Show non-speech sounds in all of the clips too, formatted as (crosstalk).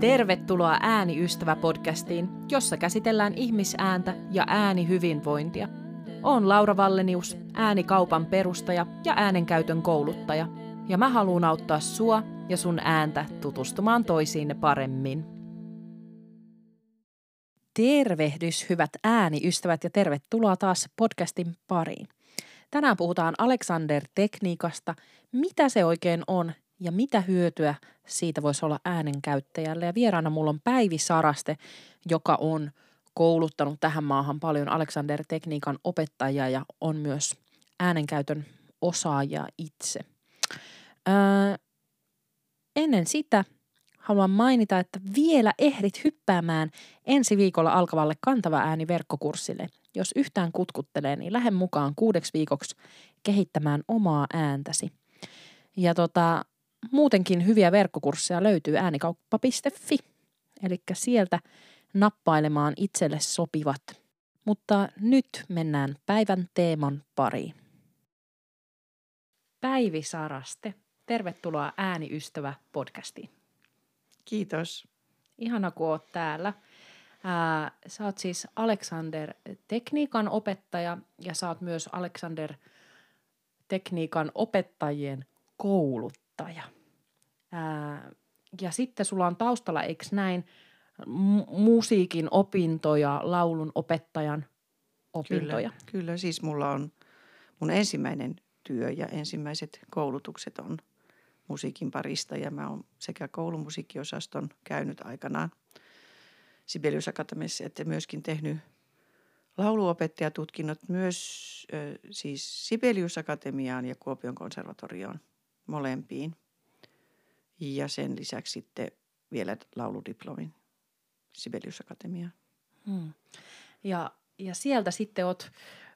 Tervetuloa Ääniystävä-podcastiin, jossa käsitellään ihmisääntä ja äänihyvinvointia. Olen Laura Vallenius, äänikaupan perustaja ja äänenkäytön kouluttaja, ja mä haluan auttaa sua ja sun ääntä tutustumaan toisiinne paremmin. Tervehdys, hyvät ääniystävät, ja tervetuloa taas podcastin pariin. Tänään puhutaan Alexander-tekniikasta, mitä se oikein on ja mitä hyötyä siitä voisi olla äänenkäyttäjälle. Ja vieraana mulla on Päivi Saraste, joka on kouluttanut tähän maahan paljon Alexander-tekniikan opettajia ja on myös äänenkäytön osaaja itse. Öö, ennen sitä haluan mainita, että vielä ehdit hyppäämään ensi viikolla alkavalle kantava ääni verkkokurssille. Jos yhtään kutkuttelee, niin lähde mukaan kuudeksi viikoksi kehittämään omaa ääntäsi. Ja tota, muutenkin hyviä verkkokursseja löytyy äänikauppa.fi. Eli sieltä nappailemaan itselle sopivat. Mutta nyt mennään päivän teeman pariin. Päivi Saraste, tervetuloa Ääniystävä podcastiin. Kiitos. Ihana, kun oot täällä. Ää, sä oot siis Alexander tekniikan opettaja ja sä oot myös Alexander tekniikan opettajien kouluttaja. Ää, ja sitten sulla on taustalla, eikö näin, mu- musiikin opintoja, laulun opettajan opintoja. Kyllä, kyllä, siis mulla on mun ensimmäinen työ ja ensimmäiset koulutukset on musiikin parista ja mä oon sekä koulumusiikkiosaston käynyt aikanaan Sibelius Akatemiassa, että myöskin tehnyt lauluopettajatutkinnot myös äh, siis Sibelius Akatemiaan ja Kuopion konservatorioon molempiin. Ja sen lisäksi sitten vielä lauludiplomin Sibelius Akatemiaan. Hmm. Ja, ja sieltä sitten oot,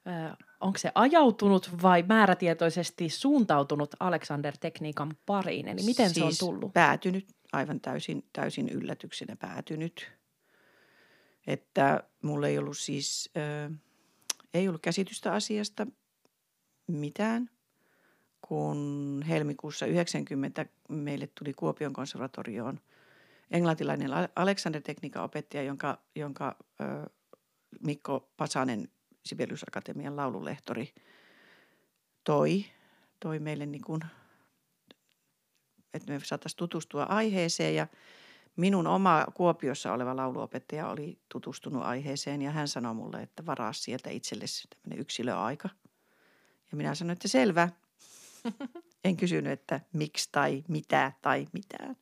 äh, onko se ajautunut vai määrätietoisesti suuntautunut Alexander-tekniikan pariin? Eli miten siis se on tullut? päätynyt, aivan täysin, täysin yllätyksenä päätynyt. Että mulla ei ollut siis, äh, ei ollut käsitystä asiasta mitään, kun helmikuussa 90 meille tuli Kuopion konservatorioon englantilainen Alexander-tekniikan opettaja, jonka, jonka äh, Mikko Pasanen, Sibelius Akatemian laululehtori, toi, toi meille niin kuin, että me saataisiin tutustua aiheeseen ja minun oma Kuopiossa oleva lauluopettaja oli tutustunut aiheeseen ja hän sanoi mulle, että varaa sieltä itsellesi tämmöinen yksilöaika. Ja minä sanoin, että selvä. (laughs) En kysynyt, että miksi tai mitä tai mitään.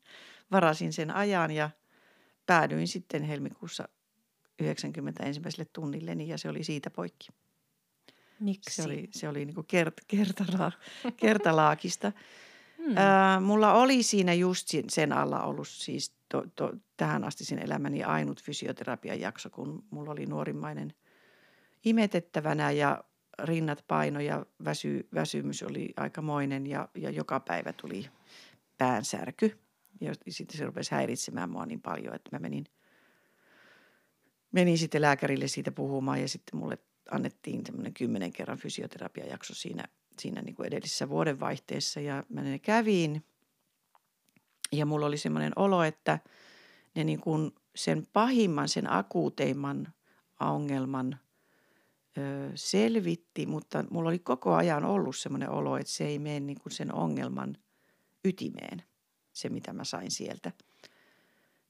Varasin sen ajan ja päädyin sitten helmikuussa 90 ensimmäiselle tunnilleni ja se oli siitä poikki. Miksi? Se oli, se oli niin kuin kert, kertala, (laughs) kertalaakista. Hmm. Ää, mulla oli siinä just sen alla ollut siis to, to, tähän asti sen elämäni ainut fysioterapian jakso, kun mulla oli nuorimmainen imetettävänä ja rinnat paino ja väsy, väsymys oli aikamoinen ja, ja joka päivä tuli päänsärky. Ja sitten se rupesi häiritsemään mua niin paljon, että mä menin, menin sitten lääkärille siitä puhumaan ja sitten mulle annettiin semmoinen kymmenen kerran fysioterapiajakso siinä, siinä niin kuin edellisessä vuodenvaihteessa ja mä ne kävin. Ja mulla oli semmoinen olo, että ne niin kuin sen pahimman, sen akuuteimman ongelman selvitti, mutta mulla oli koko ajan ollut semmoinen olo, että se ei mene niin kuin sen ongelman ytimeen, se mitä mä sain sieltä.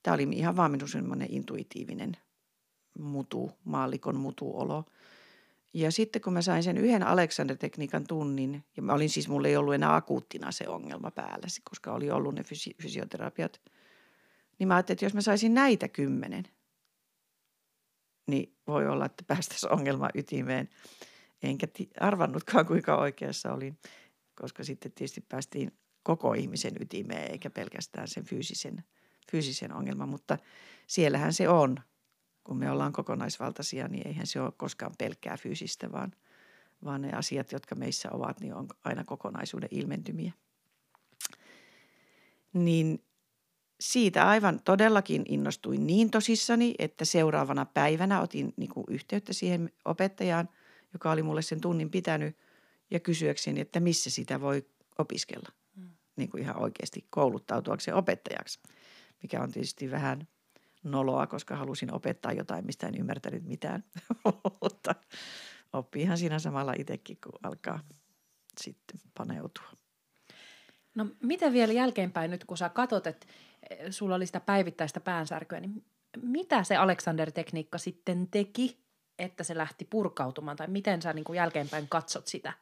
Tämä oli ihan vaan minun semmoinen intuitiivinen mutu, maallikon mutuolo. Ja sitten kun mä sain sen yhden Alexander-tekniikan tunnin, ja mä olin siis, mulla ei ollut enää akuuttina se ongelma päällä, koska oli ollut ne fysi- fysioterapiat, niin mä ajattelin, että jos mä saisin näitä kymmenen, niin voi olla, että päästäisiin ongelma ytimeen. Enkä arvannutkaan, kuinka oikeassa olin, koska sitten tietysti päästiin koko ihmisen ytimeen, eikä pelkästään sen fyysisen, fyysisen ongelman. Mutta siellähän se on, kun me ollaan kokonaisvaltaisia, niin eihän se ole koskaan pelkkää fyysistä, vaan, vaan ne asiat, jotka meissä ovat, niin on aina kokonaisuuden ilmentymiä. Niin siitä aivan todellakin innostuin niin tosissani, että seuraavana päivänä otin niin kuin yhteyttä siihen opettajaan, joka oli mulle sen tunnin pitänyt ja kysyäkseni, että missä sitä voi opiskella. Mm. Niin kuin ihan oikeasti kouluttautuakseen opettajaksi. mikä on tietysti vähän noloa, koska halusin opettaa jotain, mistä en ymmärtänyt mitään. (laughs) Mutta oppiihan siinä samalla itsekin, kun alkaa sitten paneutua. No miten vielä jälkeenpäin nyt, kun sä katsot, että eh, sulla oli sitä päivittäistä päänsärkyä, niin mitä se Alexander-tekniikka sitten teki, että se lähti purkautumaan? Tai miten sä niin kuin jälkeenpäin katsot sitä?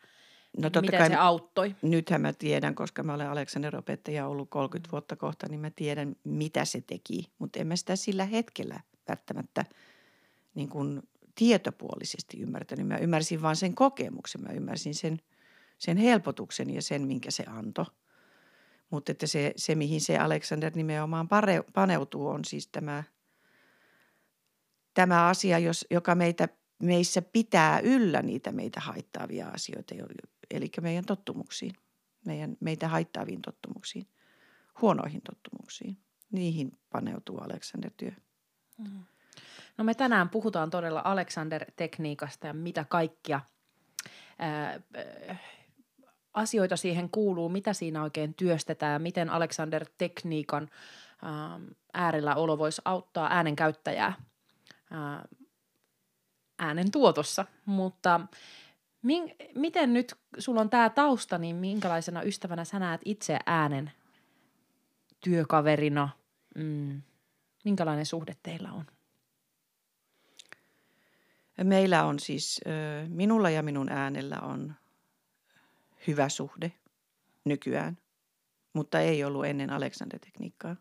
No totta miten kai, se auttoi? Nythän mä tiedän, koska mä olen Alexander-opettaja ollut 30 vuotta kohta, niin mä tiedän, mitä se teki. Mutta en mä sitä sillä hetkellä välttämättä niin kuin tietopuolisesti ymmärtänyt. Mä ymmärsin vaan sen kokemuksen, mä ymmärsin sen, sen helpotuksen ja sen, minkä se antoi. Mutta että se, se, mihin se Alexander nimenomaan pare, paneutuu, on siis tämä, tämä asia, jos, joka meitä, meissä pitää yllä niitä meitä haittaavia asioita, eli meidän tottumuksiin, meidän, meitä haittaaviin tottumuksiin, huonoihin tottumuksiin. Niihin paneutuu Alexander-työ. Mm. No me tänään puhutaan todella Alexander-tekniikasta ja mitä kaikkia asioita siihen kuuluu, mitä siinä oikein työstetään, miten Alexander-tekniikan ää, äärellä olo voisi auttaa äänen käyttäjää ää, äänen tuotossa. Mutta min, miten nyt, sulla on tämä tausta, niin minkälaisena ystävänä sä näet itse äänen työkaverina? Mm. Minkälainen suhde teillä on? Meillä on siis, minulla ja minun äänellä on hyvä suhde nykyään, mutta ei ollut ennen Alexander-tekniikkaa.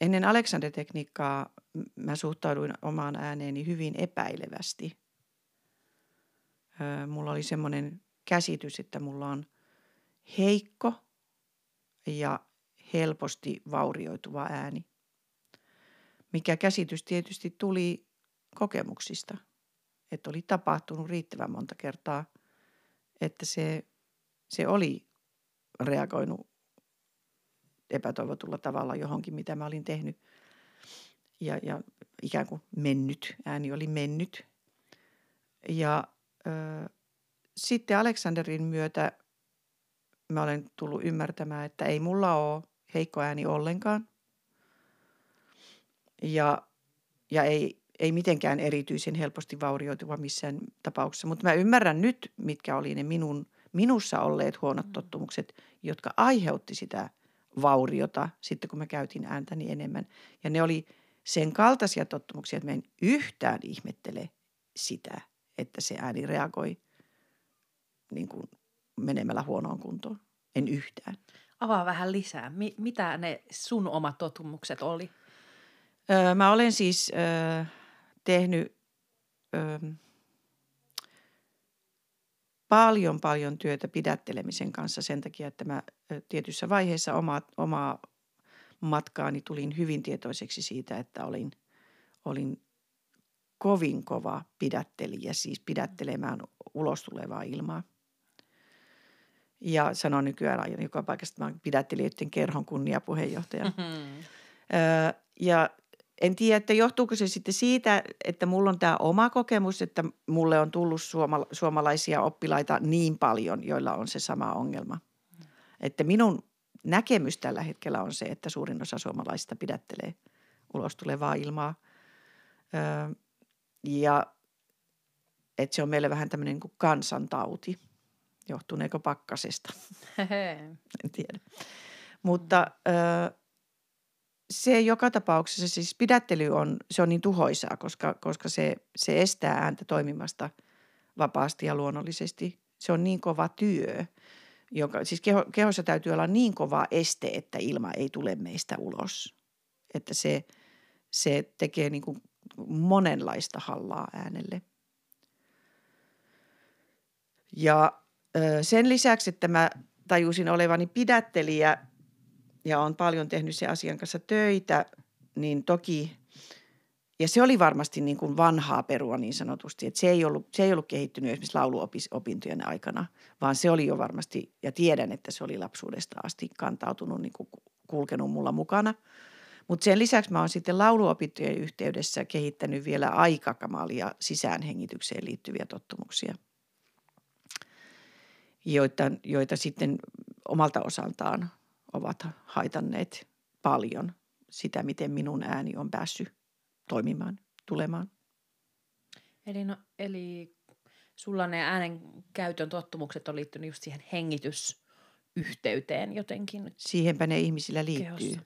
Ennen Alexander-tekniikkaa mä suhtauduin omaan ääneeni hyvin epäilevästi. Mulla oli semmoinen käsitys, että mulla on heikko ja helposti vaurioituva ääni – mikä käsitys tietysti tuli kokemuksista, että oli tapahtunut riittävän monta kertaa, että se, se oli reagoinut epätoivotulla tavalla johonkin, mitä mä olin tehnyt. Ja, ja ikään kuin mennyt, ääni oli mennyt. Ja ö, sitten Aleksanderin myötä mä olen tullut ymmärtämään, että ei mulla ole heikko ääni ollenkaan – ja, ja ei, ei mitenkään erityisen helposti vaurioituva missään tapauksessa. Mutta mä ymmärrän nyt, mitkä oli ne minun, minussa olleet huonot mm. tottumukset, jotka aiheutti sitä vauriota sitten, kun mä käytin ääntäni enemmän. Ja ne oli sen kaltaisia tottumuksia, että mä en yhtään ihmettele sitä, että se ääni reagoi niin kuin menemällä huonoon kuntoon. En yhtään. Avaa vähän lisää. Mi- mitä ne sun omat tottumukset oli? Öö, mä olen siis öö, tehnyt öö, paljon paljon työtä pidättelemisen kanssa sen takia, että mä tietyssä vaiheessa oma, omaa matkaani tulin hyvin tietoiseksi siitä, että olin, olin kovin kova pidättelijä, siis pidättelemään ulos tulevaa ilmaa. Ja sanon nykyään joka paikasta, että mä pidättelijöiden kerhon kunniapuheenjohtaja. Mm-hmm. Öö, ja en tiedä, että johtuuko se sitten siitä, että mulla on tämä oma kokemus, että mulle on tullut suoma, suomalaisia oppilaita niin paljon, joilla on se sama ongelma. Että minun näkemys tällä hetkellä on se, että suurin osa suomalaisista pidättelee ulos tulevaa ilmaa. Öö, ja että se on meille vähän tämmöinen niin kuin kansantauti. Johtuneeko pakkasesta? en tiedä. Mutta öö, se joka tapauksessa siis pidättely on, se on niin tuhoisaa, koska, koska se, se estää ääntä toimimasta vapaasti ja luonnollisesti. Se on niin kova työ, joka, siis keho, kehossa täytyy olla niin kova este, että ilma ei tule meistä ulos. Että se, se tekee niin kuin monenlaista hallaa äänelle. Ja sen lisäksi, että mä tajusin olevani pidättelijä – ja on paljon tehnyt se asian kanssa töitä, niin toki, ja se oli varmasti niin kuin vanhaa perua niin sanotusti, että se ei ollut, se ei ollut kehittynyt esimerkiksi lauluopintojen aikana, vaan se oli jo varmasti, ja tiedän, että se oli lapsuudesta asti kantautunut, niin kuin kulkenut mulla mukana. Mutta sen lisäksi mä oon sitten lauluopintojen yhteydessä kehittänyt vielä aikakamalia sisäänhengitykseen liittyviä tottumuksia, joita, joita sitten omalta osaltaan – ovat haitanneet paljon sitä, miten minun ääni on päässyt toimimaan, tulemaan. Eli, no, eli sulla ne äänen käytön tottumukset on liittynyt just siihen hengitysyhteyteen jotenkin. Siihenpä ne ihmisillä liittyy. Kehossa.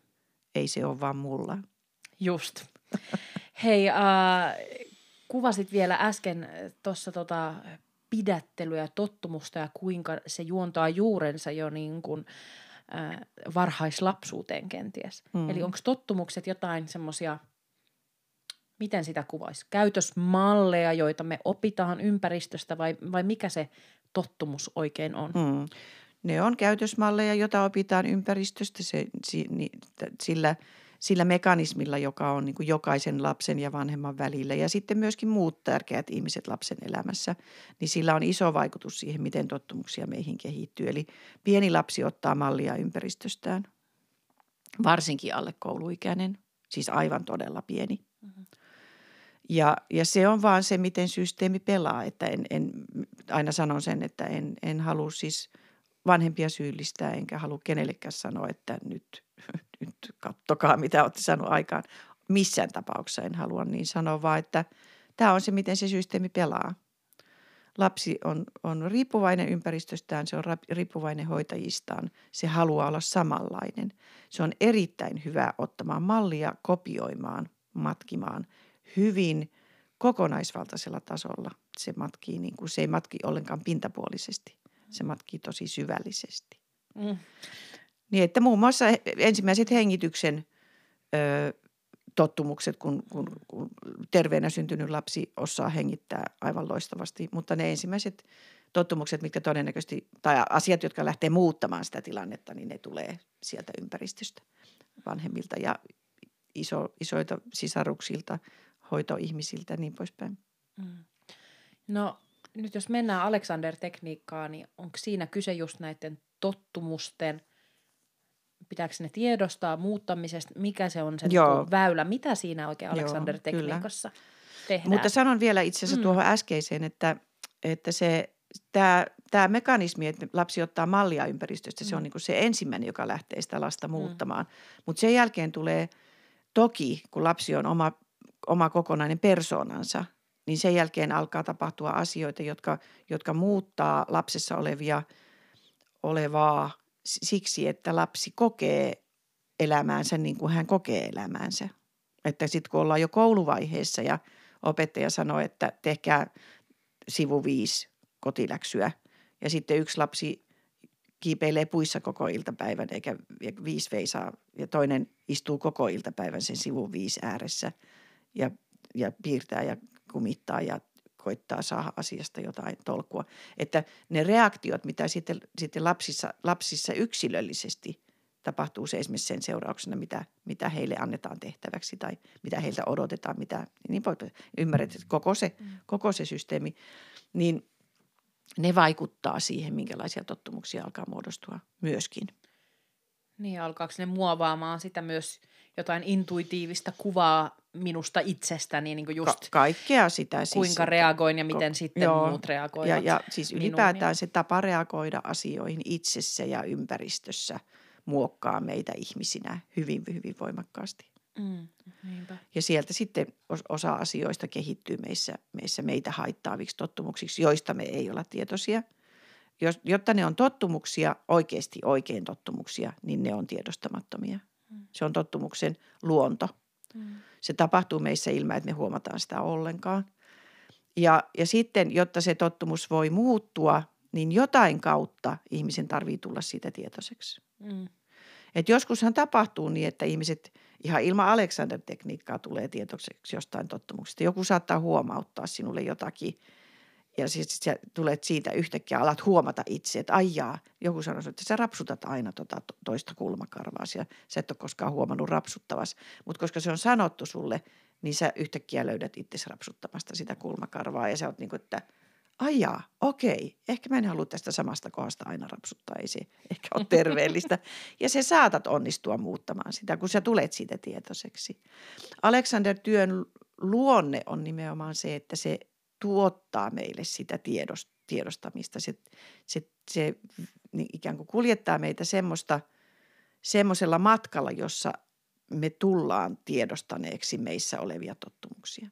Ei se ole vaan mulla. Just. Hei, äh, kuvasit vielä äsken tuossa tota pidättelyä ja tottumusta ja kuinka se juontaa juurensa jo niin kuin, äh, varhaislapsuuteen kenties. Mm. Eli onko tottumukset jotain semmoisia, miten sitä kuvaisi, käytösmalleja, joita me opitaan ympäristöstä vai, vai mikä se tottumus oikein on? Mm. Ne on käytösmalleja, joita opitaan ympäristöstä se, si, ni, sillä – sillä mekanismilla, joka on niin kuin jokaisen lapsen ja vanhemman välillä ja sitten myöskin muut tärkeät ihmiset lapsen elämässä, niin sillä on iso vaikutus siihen, miten tottumuksia meihin kehittyy. Eli pieni lapsi ottaa mallia ympäristöstään, varsinkin alle kouluikäinen, siis aivan todella pieni. Mm-hmm. Ja, ja se on vaan se, miten systeemi pelaa, että en, en aina sanon sen, että en, en halua siis vanhempia syyllistää, enkä halua kenellekään sanoa, että nyt – nyt kattokaa mitä olette saanut aikaan. Missään tapauksessa en halua niin sanoa, vaan että tämä on se, miten se systeemi pelaa. Lapsi on, on riippuvainen ympäristöstään, se on riippuvainen hoitajistaan, se haluaa olla samanlainen. Se on erittäin hyvä ottamaan mallia, kopioimaan, matkimaan hyvin kokonaisvaltaisella tasolla. Se, matkii niin kuin, se ei matki ollenkaan pintapuolisesti, se matkii tosi syvällisesti. Mm. Niin, että muun muassa ensimmäiset hengityksen ö, tottumukset, kun, kun, kun terveenä syntynyt lapsi osaa hengittää aivan loistavasti, mutta ne ensimmäiset tottumukset, mitkä todennäköisesti, tai asiat, jotka lähtee muuttamaan sitä tilannetta, niin ne tulee sieltä ympäristöstä vanhemmilta ja iso, isoilta sisaruksilta, hoitoihmisiltä ja niin poispäin. Mm. No nyt jos mennään Alexander-tekniikkaan, niin onko siinä kyse just näiden tottumusten pitääkö ne tiedostaa muuttamisesta, mikä se on se niin väylä, mitä siinä oikein Alexander-tekniikassa tehdään. Mutta sanon vielä itse asiassa mm. tuohon äskeiseen, että, että se, tämä, tämä mekanismi, että lapsi ottaa mallia ympäristöstä, mm. se on niin kuin se ensimmäinen, joka lähtee sitä lasta mm. muuttamaan. Mm. Mutta sen jälkeen tulee toki, kun lapsi on oma, oma kokonainen persoonansa, niin sen jälkeen alkaa tapahtua asioita, jotka, jotka muuttaa lapsessa olevia, olevaa siksi, että lapsi kokee elämäänsä niin kuin hän kokee elämäänsä. Että sitten kun ollaan jo kouluvaiheessa ja opettaja sanoo, että tehkää sivu viisi kotiläksyä ja sitten yksi lapsi kiipeilee puissa koko iltapäivän eikä viisi veisaa ja toinen istuu koko iltapäivän sen sivun viisi ääressä ja, ja piirtää ja kumittaa ja koittaa saada asiasta jotain tolkua. Että ne reaktiot, mitä sitten, sitten lapsissa, lapsissa yksilöllisesti tapahtuu se esimerkiksi sen seurauksena, mitä, mitä heille annetaan tehtäväksi tai mitä heiltä odotetaan, mitä, niin ymmärrät, että koko se, mm. koko se systeemi, niin ne vaikuttaa siihen, minkälaisia tottumuksia alkaa muodostua myöskin. Niin, alkaako ne muovaamaan sitä myös jotain intuitiivista kuvaa minusta itsestäni, niin kuin just Ka- kaikkea sitä. Siis, kuinka reagoin ja miten ko- sitten joo, muut reagoivat. Ja, ja siis ylipäätään se tapa reagoida asioihin itsessä ja ympäristössä muokkaa meitä ihmisinä hyvin, hyvin voimakkaasti. Mm, ja sieltä sitten osa asioista kehittyy meissä, meissä meitä haittaaviksi tottumuksiksi, joista me ei olla tietoisia. Jos, jotta ne on tottumuksia, oikeasti oikein tottumuksia, niin ne on tiedostamattomia. Mm. Se on tottumuksen luonto – Mm. Se tapahtuu meissä ilman, että me huomataan sitä ollenkaan. Ja, ja sitten, jotta se tottumus voi muuttua, niin jotain kautta ihmisen tarvii tulla siitä tietoiseksi. Mm. Et joskushan tapahtuu niin, että ihmiset ihan ilman Alexander-tekniikkaa tulee tietoiseksi jostain tottumuksesta. Joku saattaa huomauttaa sinulle jotakin – ja sitten sä tulet siitä yhtäkkiä, alat huomata itse, että aijaa, joku sanoi, että sä rapsutat aina tota toista kulmakarvaa ja sä et ole koskaan huomannut rapsuttavas. Mutta koska se on sanottu sulle, niin sä yhtäkkiä löydät itse rapsuttamasta sitä kulmakarvaa ja sä oot niin kuin, että aijaa, okei, ehkä mä en halua tästä samasta kohdasta aina rapsuttaa, ei se ehkä ole terveellistä. ja se saatat onnistua muuttamaan sitä, kun sä tulet siitä tietoiseksi. Alexander-työn luonne on nimenomaan se, että se tuottaa meille sitä tiedostamista. Se, se, se niin ikään kuin kuljettaa meitä semmoista semmoisella matkalla, jossa me tullaan tiedostaneeksi meissä olevia tottumuksia.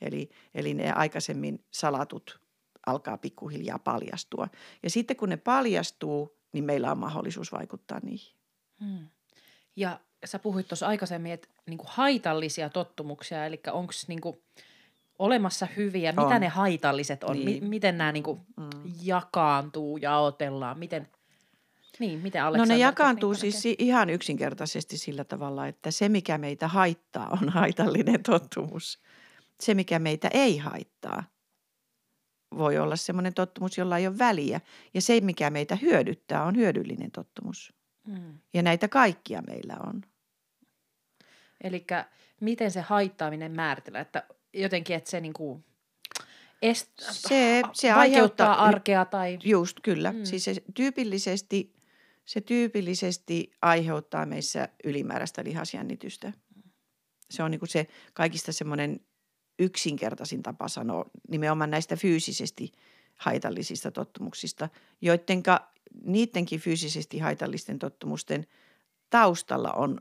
Eli, eli ne aikaisemmin salatut alkaa pikkuhiljaa paljastua. Ja sitten kun ne paljastuu, niin meillä on mahdollisuus vaikuttaa niihin. Hmm. Ja sä puhuit tuossa aikaisemmin, että niinku haitallisia tottumuksia, eli onko niinku olemassa hyviä, on. mitä ne haitalliset on, niin. M- miten nämä niinku mm. jakaantuu, jaotellaan, miten, niin, miten No ne jakaantuu siis tekee? ihan yksinkertaisesti sillä tavalla, että se mikä meitä haittaa on haitallinen tottumus. Se mikä meitä ei haittaa voi olla semmoinen tottumus, jolla ei ole väliä. Ja se mikä meitä hyödyttää on hyödyllinen tottumus. Mm. Ja näitä kaikkia meillä on. Eli miten se haittaaminen määritellään, että jotenkin, että se niinku est, se, se aiheuttaa arkea tai... Just, kyllä. Mm. Siis se tyypillisesti, se tyypillisesti aiheuttaa meissä ylimääräistä lihasjännitystä. Se on niinku se kaikista semmoinen yksinkertaisin tapa sanoa nimenomaan näistä fyysisesti haitallisista tottumuksista, joidenka niidenkin fyysisesti haitallisten tottumusten taustalla on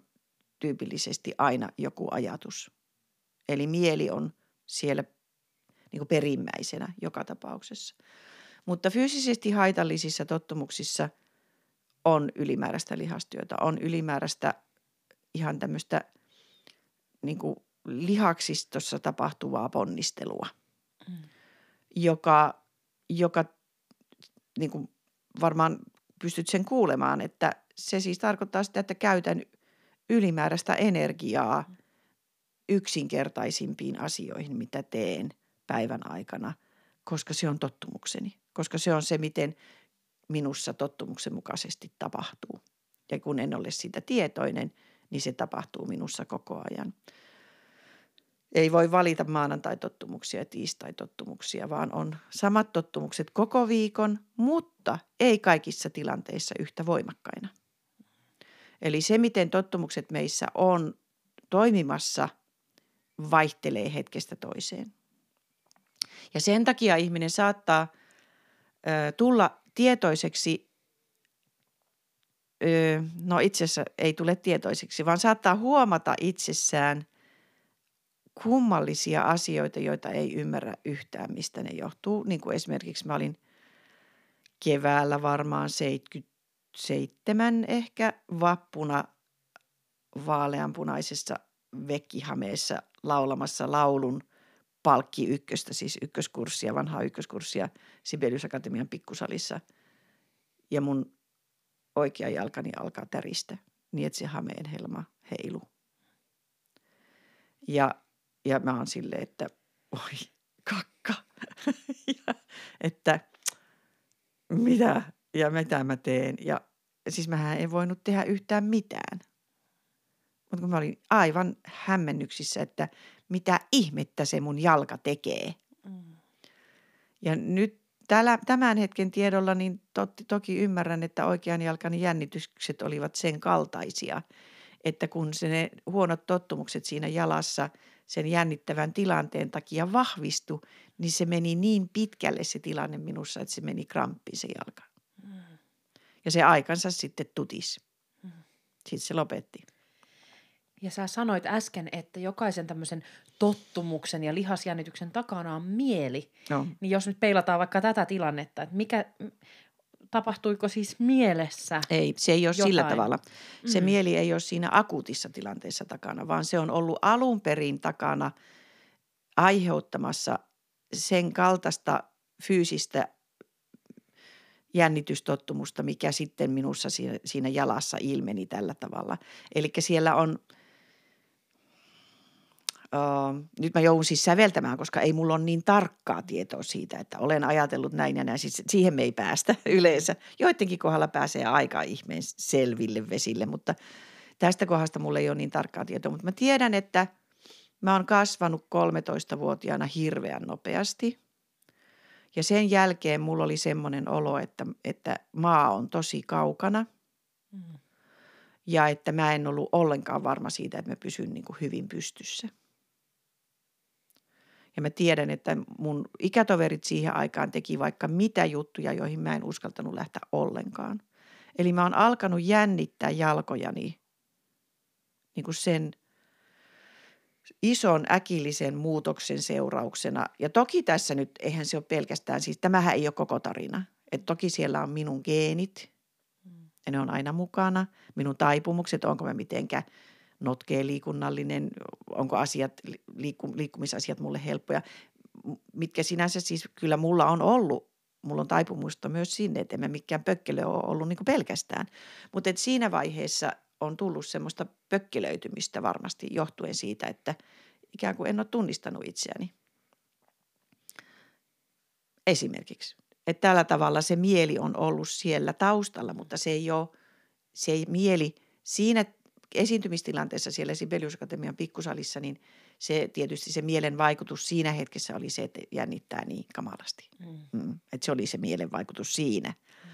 tyypillisesti aina joku ajatus. Eli mieli on siellä niin kuin perimmäisenä joka tapauksessa. Mutta fyysisesti haitallisissa tottumuksissa on ylimääräistä lihastyötä, on ylimääräistä ihan tämmöistä niin kuin lihaksistossa tapahtuvaa ponnistelua, mm. joka, joka niin kuin varmaan pystyt sen kuulemaan, että se siis tarkoittaa sitä, että käytän ylimääräistä energiaa mm. Yksinkertaisimpiin asioihin, mitä teen päivän aikana, koska se on tottumukseni, koska se on se, miten minussa tottumuksen mukaisesti tapahtuu. Ja kun en ole siitä tietoinen, niin se tapahtuu minussa koko ajan. Ei voi valita maanantai-tottumuksia ja tiistai-tottumuksia, vaan on samat tottumukset koko viikon, mutta ei kaikissa tilanteissa yhtä voimakkaina. Eli se, miten tottumukset meissä on toimimassa, vaihtelee hetkestä toiseen. Ja sen takia ihminen saattaa ö, tulla tietoiseksi, ö, no itse asiassa ei tule tietoiseksi, vaan saattaa huomata itsessään kummallisia asioita, joita ei ymmärrä yhtään, mistä ne johtuu. Niin kuin esimerkiksi mä olin keväällä varmaan 77 ehkä vappuna vaaleanpunaisessa vekkihameessa laulamassa laulun palkki ykköstä, siis ykköskurssia, vanhaa ykköskurssia Sibelius Akatemian pikkusalissa. Ja mun oikea jalkani alkaa täristä, niin että se hameen helma heilu. Ja ja mä oon silleen, että oi kakka. (laughs) ja, että mitä ja mitä mä teen. Ja siis mä en voinut tehdä yhtään mitään. Mutta kun mä olin aivan hämmennyksissä, että mitä ihmettä se mun jalka tekee. Mm. Ja nyt tällä, tämän hetken tiedolla niin totti, toki ymmärrän, että oikean jalkani jännitykset olivat sen kaltaisia, että kun se ne huonot tottumukset siinä jalassa – sen jännittävän tilanteen takia vahvistui, niin se meni niin pitkälle se tilanne minussa, että se meni kramppiin se jalka. Mm. Ja se aikansa sitten tutis. Mm. Sitten se lopetti. Ja sä sanoit äsken, että jokaisen tämmöisen tottumuksen ja lihasjännityksen takana on mieli. No. Niin jos nyt peilataan vaikka tätä tilannetta, että mikä, tapahtuiko siis mielessä Ei, se ei ole jotain? sillä tavalla. Se mm. mieli ei ole siinä akuutissa tilanteessa takana, vaan se on ollut alun perin takana aiheuttamassa sen kaltaista fyysistä jännitystottumusta, mikä sitten minussa siinä, siinä jalassa ilmeni tällä tavalla. Eli siellä on – Uh, nyt mä joudun siis säveltämään, koska ei mulla ole niin tarkkaa tietoa siitä, että olen ajatellut näin ja näin. Siis siihen me ei päästä (laughs) yleensä. Joidenkin kohdalla pääsee aika ihmeen selville vesille, mutta tästä kohdasta mulla ei ole niin tarkkaa tietoa. Mutta mä tiedän, että mä oon kasvanut 13-vuotiaana hirveän nopeasti. Ja sen jälkeen mulla oli semmoinen olo, että, että maa on tosi kaukana. Mm. Ja että mä en ollut ollenkaan varma siitä, että mä pysyn niin kuin hyvin pystyssä – ja mä tiedän, että mun ikätoverit siihen aikaan teki vaikka mitä juttuja, joihin mä en uskaltanut lähteä ollenkaan. Eli mä oon alkanut jännittää jalkojani niin kuin sen ison äkillisen muutoksen seurauksena. Ja toki tässä nyt, eihän se ole pelkästään, siis tämähän ei ole koko tarina. Et toki siellä on minun geenit, ja ne on aina mukana. Minun taipumukset, onko mä mitenkään notkea liikunnallinen, onko asiat, liikku, liikkumisasiat mulle helppoja. Mitkä sinänsä siis kyllä mulla on ollut, mulla on taipumusta myös sinne, että en mä mikään pökkelö ole ollut niin pelkästään. Mutta siinä vaiheessa on tullut semmoista pökkelöitymistä varmasti johtuen siitä, että ikään kuin en ole tunnistanut itseäni. Esimerkiksi. Että tällä tavalla se mieli on ollut siellä taustalla, mutta se ei ole, se ei mieli siinä esiintymistilanteessa siellä Sibelius Akatemian pikkusalissa, niin se tietysti se mielen vaikutus siinä hetkessä oli se, että jännittää niin kamalasti. Mm. Mm, että se oli se mielen vaikutus siinä. Mm.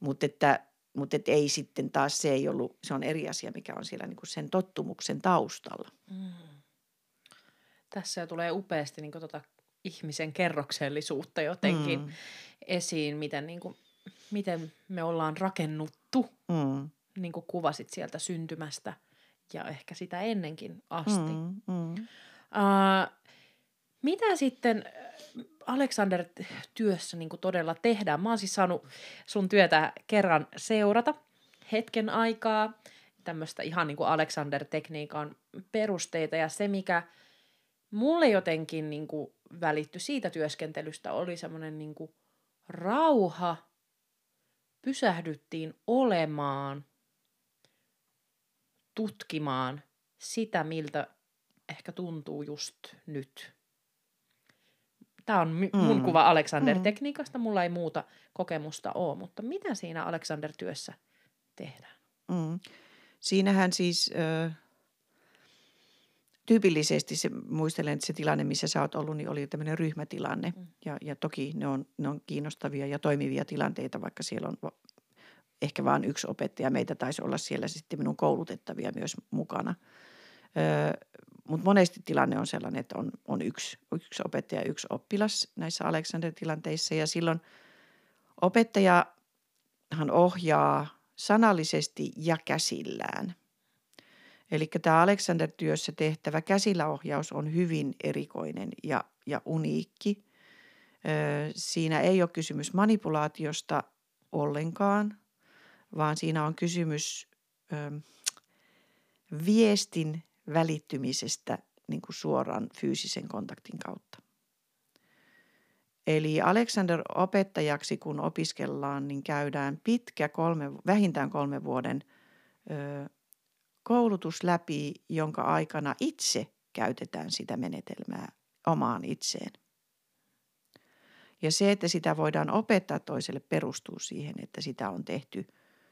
Mutta että mutta et ei sitten taas se ei ollut, se on eri asia, mikä on siellä niin kuin sen tottumuksen taustalla. Mm. Tässä jo tulee upeasti niin tota ihmisen kerroksellisuutta jotenkin mm. esiin, miten, niin kuin, miten me ollaan rakennuttu, mm. Niin kuin kuvasit sieltä syntymästä ja ehkä sitä ennenkin asti. Mm. Mm. Uh, mitä sitten Alexander-työssä niin todella tehdään? Mä oon siis saanut sun työtä kerran seurata hetken aikaa, tämmöistä ihan niin kuin Alexander-tekniikan perusteita ja se, mikä mulle jotenkin niin kuin välittyi siitä työskentelystä, oli semmoinen niin kuin rauha, pysähdyttiin olemaan, tutkimaan sitä, miltä ehkä tuntuu just nyt Tämä on mun mm. kuva Alexander-tekniikasta, mm. mulla ei muuta kokemusta ole, mutta mitä siinä Alexander-työssä tehdään? Mm. Siinähän siis tyypillisesti se, muistelen, että se tilanne, missä sä oot ollut, niin oli tämmöinen ryhmätilanne. Mm. Ja, ja toki ne on, ne on kiinnostavia ja toimivia tilanteita, vaikka siellä on ehkä vain yksi opettaja. Meitä taisi olla siellä sitten minun koulutettavia myös mukana. Ö, mutta monesti tilanne on sellainen, että on, on yksi, yksi opettaja ja yksi oppilas näissä Alexander-tilanteissa ja silloin opettajahan ohjaa sanallisesti ja käsillään. Eli tämä Alexander-työssä tehtävä käsilläohjaus on hyvin erikoinen ja, ja uniikki. Siinä ei ole kysymys manipulaatiosta ollenkaan, vaan siinä on kysymys viestin välittymisestä niin kuin suoraan fyysisen kontaktin kautta. Eli Alexander opettajaksi kun opiskellaan, niin käydään pitkä kolme, vähintään kolme vuoden ö, koulutus läpi, jonka aikana itse käytetään sitä menetelmää omaan itseen. Ja se, että sitä voidaan opettaa toiselle, perustuu siihen, että sitä on tehty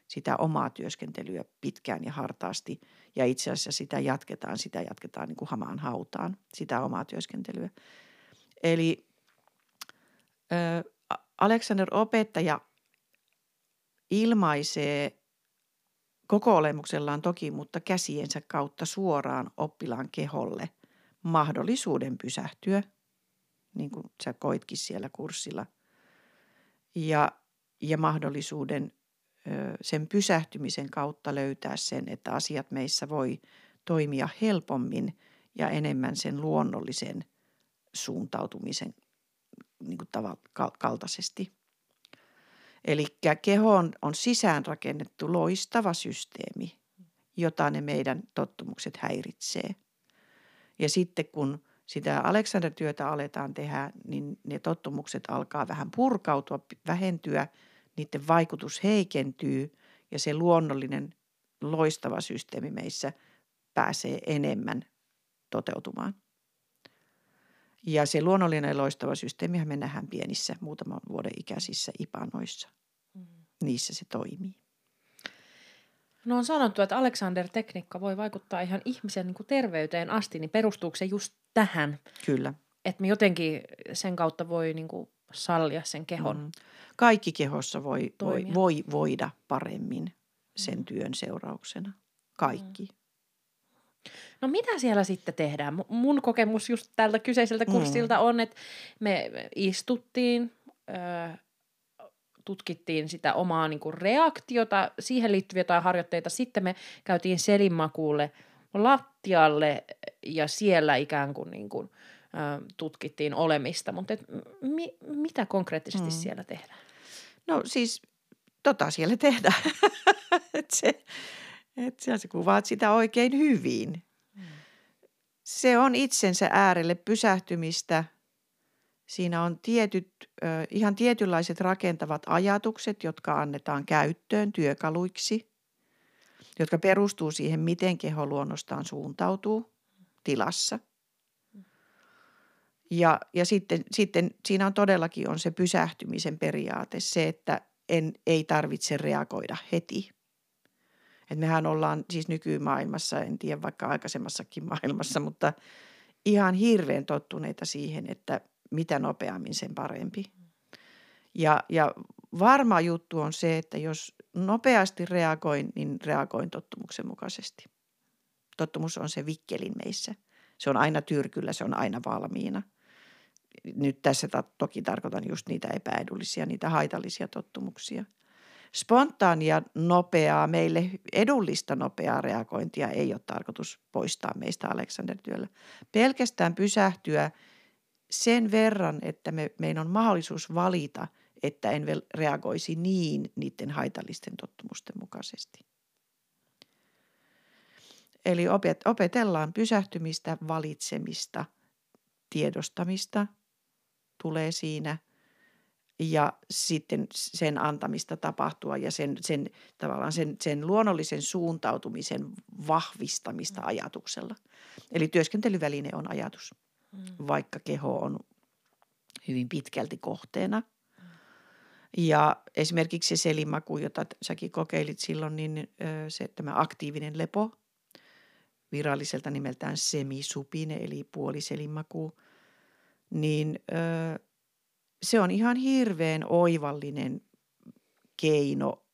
sitä omaa työskentelyä pitkään ja hartaasti. Ja itse asiassa sitä jatketaan, sitä jatketaan niin kuin hamaan hautaan, sitä omaa työskentelyä. Eli ö, Alexander opettaja ilmaisee koko olemuksellaan toki, mutta käsiensä kautta suoraan oppilaan keholle mahdollisuuden pysähtyä, niin kuin sä koitkin siellä kurssilla, ja, ja mahdollisuuden sen pysähtymisen kautta löytää sen, että asiat meissä voi toimia helpommin ja enemmän sen luonnollisen suuntautumisen niin kuin tav- kaltaisesti. Eli keho on, on sisäänrakennettu loistava systeemi, jota ne meidän tottumukset häiritsee. Ja sitten kun sitä Alexander-työtä aletaan tehdä, niin ne tottumukset alkaa vähän purkautua, vähentyä – niiden vaikutus heikentyy ja se luonnollinen loistava systeemi meissä pääsee enemmän toteutumaan. Ja se luonnollinen loistava systeemi me nähdään pienissä muutaman vuoden ikäisissä ipanoissa. Mm. Niissä se toimii. No on sanottu, että Alexander-tekniikka voi vaikuttaa ihan ihmisen niin kuin terveyteen asti, niin perustuuko se just tähän? Kyllä. Että me jotenkin sen kautta voi niin kuin sallia sen kehon. Mm. Kaikki kehossa voi, voi, voi voida paremmin sen mm. työn seurauksena. Kaikki. Mm. No mitä siellä sitten tehdään? Mun kokemus just tältä kyseiseltä kurssilta mm. on, että me istuttiin, ö, tutkittiin sitä omaa niin kuin reaktiota, siihen liittyviä jotain harjoitteita. Sitten me käytiin selinmakuulle lattialle ja siellä ikään kuin, niin kuin tutkittiin olemista. Mutta mi, mitä konkreettisesti mm. siellä tehdään? No siis tota siellä tehdään. (laughs) et se, et sä kuvaat sitä oikein hyvin. Mm. Se on itsensä äärelle pysähtymistä. Siinä on tietyt, ihan tietynlaiset rakentavat ajatukset, jotka annetaan käyttöön työkaluiksi, jotka perustuu siihen, miten keho luonnostaan suuntautuu tilassa. Ja, ja sitten, sitten siinä on todellakin on se pysähtymisen periaate, se, että en, ei tarvitse reagoida heti. Et mehän ollaan siis nykymaailmassa, en tiedä vaikka aikaisemmassakin maailmassa, mutta ihan hirveän tottuneita siihen, että mitä nopeammin sen parempi. Ja, ja varma juttu on se, että jos nopeasti reagoin, niin reagoin tottumuksen mukaisesti. Tottumus on se vikkelin meissä. Se on aina tyrkyllä, se on aina valmiina – nyt tässä toki tarkoitan just niitä epäedullisia, niitä haitallisia tottumuksia. Spontaania, nopeaa, meille edullista nopeaa reagointia ei ole tarkoitus poistaa meistä Alexander-työllä. Pelkästään pysähtyä sen verran, että me, meidän on mahdollisuus valita, että en reagoisi niin niiden haitallisten tottumusten mukaisesti. Eli opet, opetellaan pysähtymistä, valitsemista, tiedostamista – tulee siinä ja sitten sen antamista tapahtua ja sen, sen tavallaan sen, sen luonnollisen suuntautumisen vahvistamista mm. ajatuksella. Eli työskentelyväline on ajatus, mm. vaikka keho on hyvin pitkälti kohteena. Mm. Ja esimerkiksi se selimaku, jota säkin kokeilit silloin, niin se tämä aktiivinen lepo, viralliselta nimeltään semisupine eli puoliselimaku – niin ö, se on ihan hirveän oivallinen keino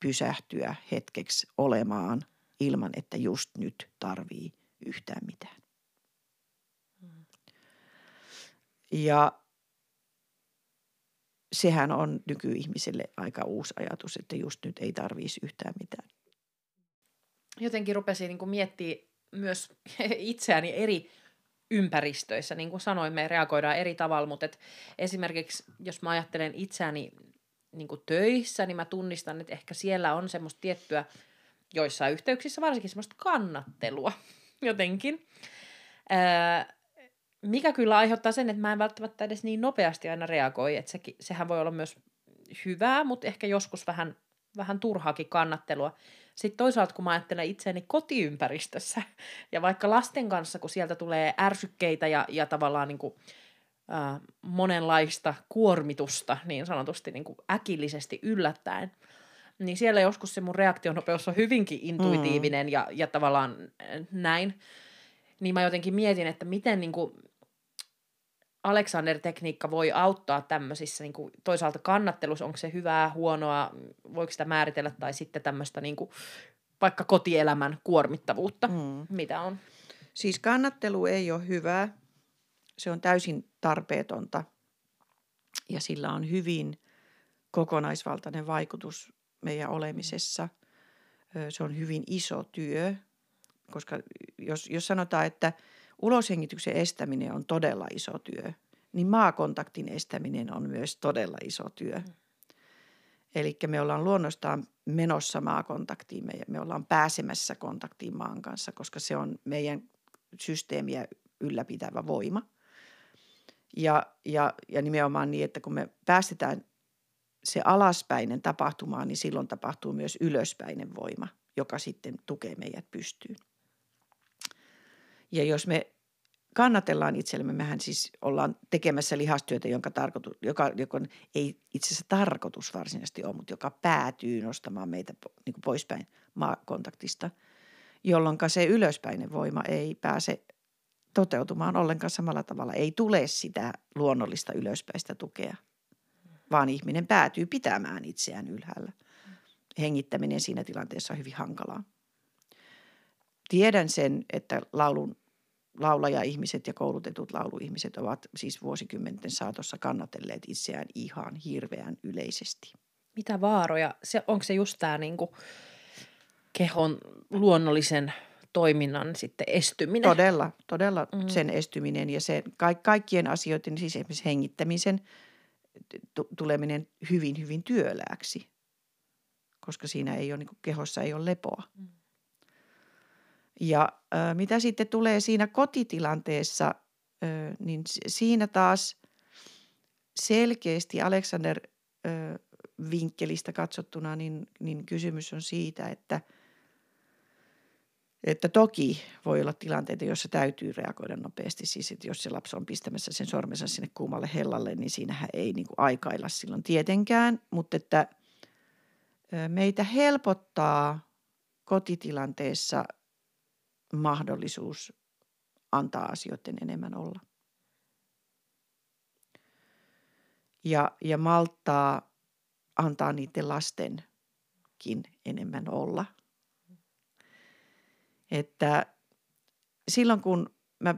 pysähtyä hetkeksi olemaan ilman, että just nyt tarvii yhtään mitään. Ja sehän on nykyihmiselle aika uusi ajatus, että just nyt ei tarvitsisi yhtään mitään. Jotenkin rupesin niin miettimään myös (laughs) itseäni eri ympäristöissä. Niin kuin sanoin, me reagoidaan eri tavalla, mutta et esimerkiksi jos mä ajattelen itseäni niin kuin töissä, niin mä tunnistan, että ehkä siellä on semmoista tiettyä joissain yhteyksissä varsinkin semmoista kannattelua (laughs) jotenkin. Öö, mikä kyllä aiheuttaa sen, että mä en välttämättä edes niin nopeasti aina reagoi, että se, sehän voi olla myös hyvää, mutta ehkä joskus vähän, vähän turhaakin kannattelua. Sitten toisaalta, kun mä ajattelen itseäni kotiympäristössä (laughs) ja vaikka lasten kanssa, kun sieltä tulee ärsykkeitä ja, ja tavallaan niin kuin, äh, monenlaista kuormitusta niin sanotusti niin kuin äkillisesti yllättäen, niin siellä joskus se mun reaktionopeus on hyvinkin intuitiivinen mm. ja, ja tavallaan näin. Niin mä jotenkin mietin, että miten niin kuin, Alexander-tekniikka voi auttaa tämmöisissä niin kuin, toisaalta kannattelussa, onko se hyvää, huonoa, voiko sitä määritellä, tai sitten tämmöistä niin kuin, vaikka kotielämän kuormittavuutta, mm. mitä on? Siis kannattelu ei ole hyvää, se on täysin tarpeetonta ja sillä on hyvin kokonaisvaltainen vaikutus meidän olemisessa. Se on hyvin iso työ, koska jos, jos sanotaan, että – uloshengityksen estäminen on todella iso työ, niin maakontaktin estäminen on myös todella iso työ. Mm. Eli me ollaan luonnostaan menossa maakontaktiin, me, me ollaan pääsemässä kontaktiin maan kanssa, koska se on meidän systeemiä ylläpitävä voima. Ja, ja, ja nimenomaan niin, että kun me päästetään se alaspäinen tapahtumaan, niin silloin tapahtuu myös ylöspäinen voima, joka sitten tukee meidät pystyyn. Ja jos me kannatellaan itsellemme, mehän siis ollaan tekemässä lihastyötä, jonka, tarkoitus, joka, joka ei itse asiassa tarkoitus varsinaisesti ole, mutta joka päätyy nostamaan meitä niin kuin poispäin maakontaktista, jolloin se ylöspäinen voima ei pääse toteutumaan ollenkaan samalla tavalla. Ei tule sitä luonnollista ylöspäistä tukea, vaan ihminen päätyy pitämään itseään ylhäällä. Hengittäminen siinä tilanteessa on hyvin hankalaa. Tiedän sen, että laulun laulaja-ihmiset ja koulutetut lauluihmiset ovat siis vuosikymmenten saatossa kannatelleet itseään ihan hirveän yleisesti. Mitä vaaroja? Se, onko se just tämä niinku kehon luonnollisen toiminnan sitten estyminen? Todella, todella mm. sen estyminen ja se ka- kaikkien asioiden, siis esimerkiksi hengittämisen t- tuleminen hyvin, hyvin työlääksi, koska siinä ei ole, niin kehossa ei ole lepoa. Mm. Ja äh, mitä sitten tulee siinä kotitilanteessa, äh, niin siinä taas selkeästi Alexander äh, vinkkelistä katsottuna, niin, niin kysymys on siitä, että, että toki voi olla tilanteita, joissa täytyy reagoida nopeasti. Siis että jos se lapsi on pistämässä sen sormensa sinne kuumalle hellalle, niin siinähän ei niin kuin aikailla silloin tietenkään. Mutta että meitä helpottaa kotitilanteessa mahdollisuus antaa asioiden enemmän olla. Ja, ja malttaa antaa niiden lastenkin enemmän olla. Että silloin kun mä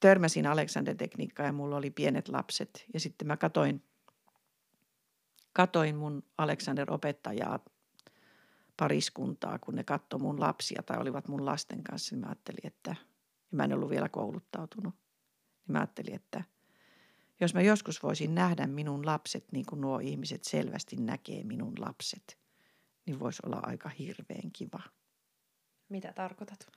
törmäsin Aleksander tekniikkaan ja mulla oli pienet lapset ja sitten mä katoin, katoin mun Aleksander opettajaa pariskuntaa, kun ne katsoi mun lapsia tai olivat mun lasten kanssa, niin mä ajattelin, että ja mä en ollut vielä kouluttautunut, niin mä ajattelin, että – jos mä joskus voisin nähdä minun lapset niin kuin nuo ihmiset selvästi näkee minun lapset, niin voisi olla aika hirveän kiva. Mitä tarkoitat?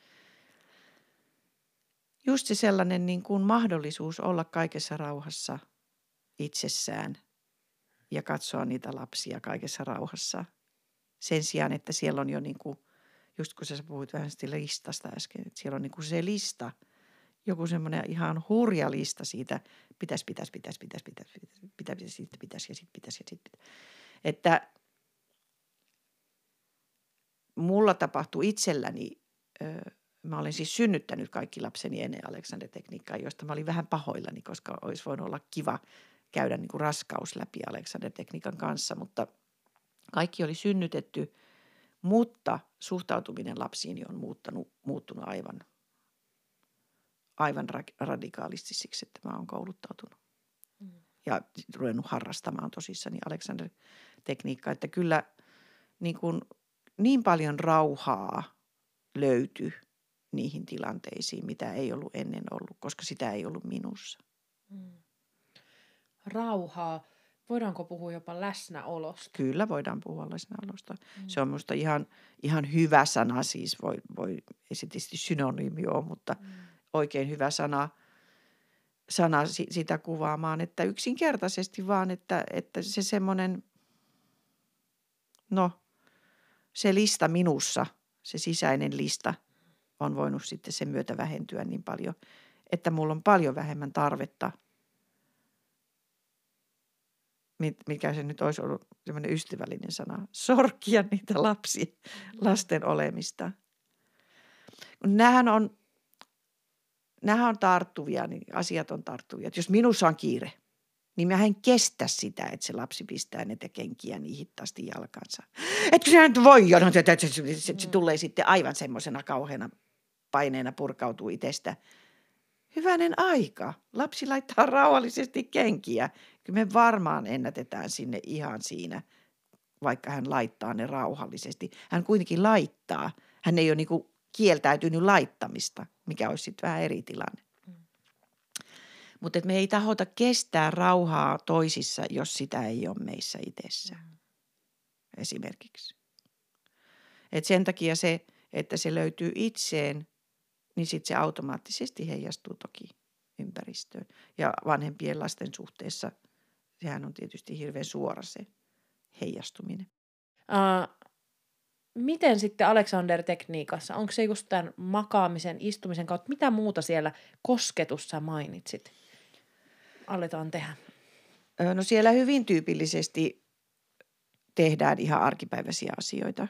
Just se sellainen niin kuin mahdollisuus olla kaikessa rauhassa itsessään ja katsoa niitä lapsia kaikessa rauhassa. Sen sijaan, että siellä on jo niin kuin, just kun sä puhuit vähän sitä listasta äsken, että siellä on niin kuin se lista – joku semmoinen ihan hurja lista siitä, pitäisi, pitäisi, pitäisi, pitäisi, pitäisi, pitäisi, pitäisi, sitten pitäisi ja sitten pitäisi ja sitten pitäisi. Että mulla tapahtui itselläni, mä olen siis synnyttänyt kaikki lapseni ennen Alexander-tekniikkaa, josta mä olin vähän pahoillani, koska olisi voinut olla kiva käydä niin kuin raskaus läpi Alexander-tekniikan kanssa, mutta kaikki oli synnytetty, mutta suhtautuminen lapsiin on muuttanut, muuttunut aivan – aivan ra- radikaalisti siksi, että mä oon kouluttautunut. Mm. Ja ruvennut harrastamaan tosissani Alexander-tekniikkaa, että kyllä niin, kuin, niin paljon rauhaa löytyi niihin tilanteisiin, mitä ei ollut ennen ollut, koska sitä ei ollut minussa. Mm. Rauhaa. Voidaanko puhua jopa läsnäolosta? Kyllä voidaan puhua läsnäolosta. Mm. Se on minusta ihan, ihan hyvä sana, siis voi, voi ei se tietysti synonyymi ole, mutta mm oikein hyvä sana, sana sitä kuvaamaan, että yksinkertaisesti vaan, että, että se semmoinen, no se lista minussa, se sisäinen lista on voinut sitten sen myötä vähentyä niin paljon, että mulla on paljon vähemmän tarvetta mikä se nyt olisi ollut semmoinen ystävällinen sana, sorkia niitä lapsia, lasten olemista. Nämähän on nämä on tarttuvia, niin asiat on tarttuvia. Että jos minussa on kiire, niin mä en kestä sitä, että se lapsi pistää ne kenkiä niin hittaasti jalkansa. Että se nyt voi, no, se, se, se, se, se tulee sitten aivan semmoisena kauheana paineena purkautuu itsestä. Hyvänen aika. Lapsi laittaa rauhallisesti kenkiä. Kyllä me varmaan ennätetään sinne ihan siinä, vaikka hän laittaa ne rauhallisesti. Hän kuitenkin laittaa. Hän ei ole niin kieltäytynyt laittamista, mikä olisi sitten vähän eri tilanne. Mm. Mutta me ei tahota kestää rauhaa toisissa, jos sitä ei ole meissä itsessä. Mm. Esimerkiksi. Et sen takia se, että se löytyy itseen, niin sitten se automaattisesti heijastuu toki ympäristöön. Ja vanhempien lasten suhteessa sehän on tietysti hirveän suora se heijastuminen. Uh, miten sitten Alexander-tekniikassa, onko se just tämän makaamisen, istumisen kautta, mitä muuta siellä kosketussa mainitsit, aletaan tehdä? No siellä hyvin tyypillisesti tehdään ihan arkipäiväisiä asioita.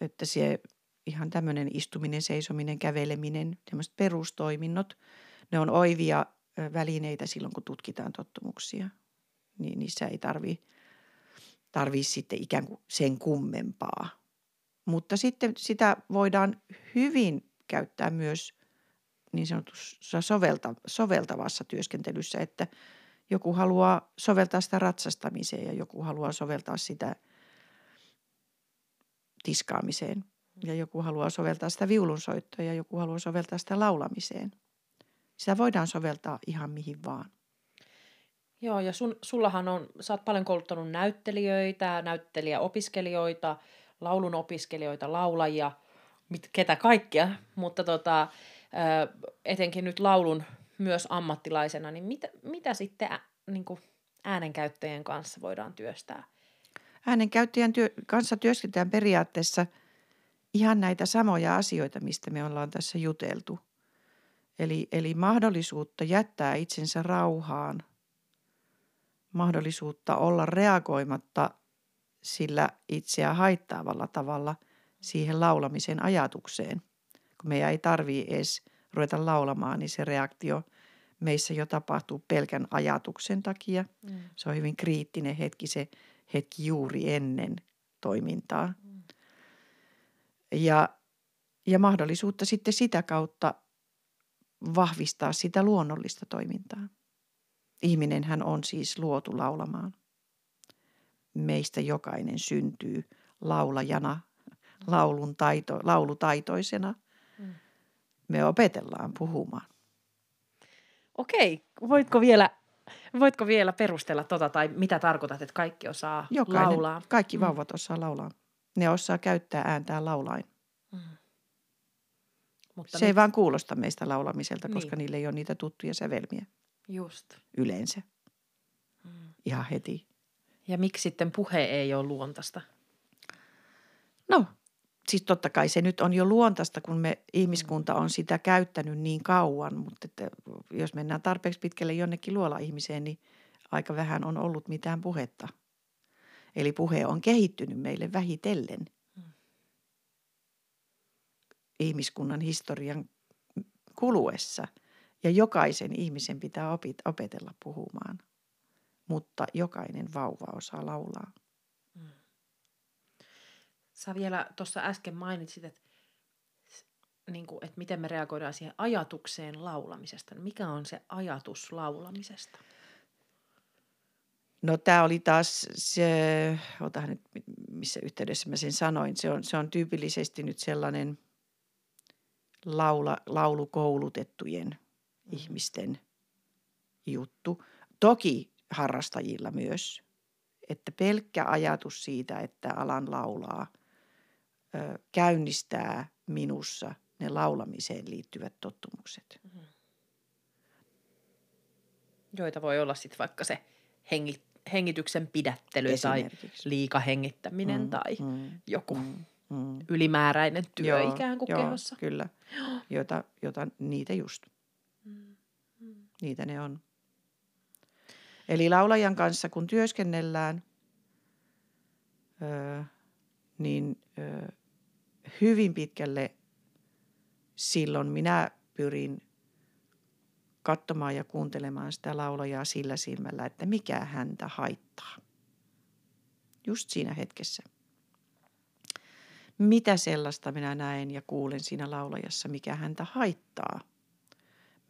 Että se ihan tämmöinen istuminen, seisominen, käveleminen, tämmöiset perustoiminnot, ne on oivia välineitä silloin, kun tutkitaan tottumuksia. Niin niissä ei tarvi, tarvii sitten ikään kuin sen kummempaa mutta sitten sitä voidaan hyvin käyttää myös niin sanotussa sovelta, soveltavassa työskentelyssä, että Joku haluaa soveltaa sitä ratsastamiseen ja joku haluaa soveltaa sitä tiskaamiseen. Ja joku haluaa soveltaa sitä viulunsoittoa ja joku haluaa soveltaa sitä laulamiseen. Sitä voidaan soveltaa ihan mihin vaan. Joo, ja sun, sullahan on, sä oot paljon kouluttanut näyttelijöitä, näyttelijäopiskelijoita, laulun opiskelijoita, laulajia, mit, ketä kaikkia, mutta tota, etenkin nyt laulun myös ammattilaisena, niin mitä, mitä sitten ä, niin kuin äänenkäyttäjien kanssa voidaan työstää? Äänenkäyttäjän työ, kanssa työskennellään periaatteessa ihan näitä samoja asioita, mistä me ollaan tässä juteltu. Eli, eli mahdollisuutta jättää itsensä rauhaan, mahdollisuutta olla reagoimatta sillä itseä haittaavalla tavalla siihen laulamisen ajatukseen. Kun meidän ei tarvii edes ruveta laulamaan, niin se reaktio meissä jo tapahtuu pelkän ajatuksen takia. Mm. Se on hyvin kriittinen hetki, se hetki juuri ennen toimintaa. Mm. Ja, ja mahdollisuutta sitten sitä kautta vahvistaa sitä luonnollista toimintaa. Ihminenhän on siis luotu laulamaan. Meistä jokainen syntyy laulajana, laulun taito, laulutaitoisena. Mm. Me opetellaan puhumaan. Okei, voitko vielä, voitko vielä perustella tota, tai mitä tarkoitat, että kaikki osaa Jokainen, laulaa? Kaikki mm. vauvat mm. osaa laulaa. Ne osaa käyttää ääntään laulain. Mm. Mutta se mit... ei vaan kuulosta meistä laulamiselta, koska niin. niille ei ole niitä tuttuja sävelmiä. Just. Yleensä. Mm. Ihan heti. Ja miksi sitten puhe ei ole luontaista? No, siis totta kai se nyt on jo luontaista, kun me ihmiskunta on sitä käyttänyt niin kauan, mutta että jos mennään tarpeeksi pitkälle jonnekin luola-ihmiseen, niin aika vähän on ollut mitään puhetta. Eli puhe on kehittynyt meille vähitellen. Mm. Ihmiskunnan historian kuluessa – ja jokaisen ihmisen pitää opit, opetella puhumaan, mutta jokainen vauva osaa laulaa. Mm. Sä vielä tuossa äsken mainitsit, että, niin kuin, että miten me reagoidaan siihen ajatukseen laulamisesta. Mikä on se ajatus laulamisesta? No tämä oli taas se, otahan nyt missä yhteydessä mä sen sanoin, se on, se on tyypillisesti nyt sellainen laula, laulukoulutettujen – ihmisten juttu. Toki harrastajilla myös. Että pelkkä ajatus siitä, että alan laulaa, ö, käynnistää minussa ne laulamiseen liittyvät tottumukset. Mm-hmm. Joita voi olla sitten vaikka se hengi, hengityksen pidättely tai liikahengittäminen mm, tai mm, joku mm, mm. ylimääräinen työ joo, ikään kuin joo, kehossa. Kyllä, (gasps) jota, jota niitä just. Niitä ne on. Eli laulajan kanssa kun työskennellään, öö, niin öö, hyvin pitkälle silloin minä pyrin katsomaan ja kuuntelemaan sitä laulajaa sillä silmällä, että mikä häntä haittaa. Just siinä hetkessä. Mitä sellaista minä näen ja kuulen siinä laulajassa, mikä häntä haittaa –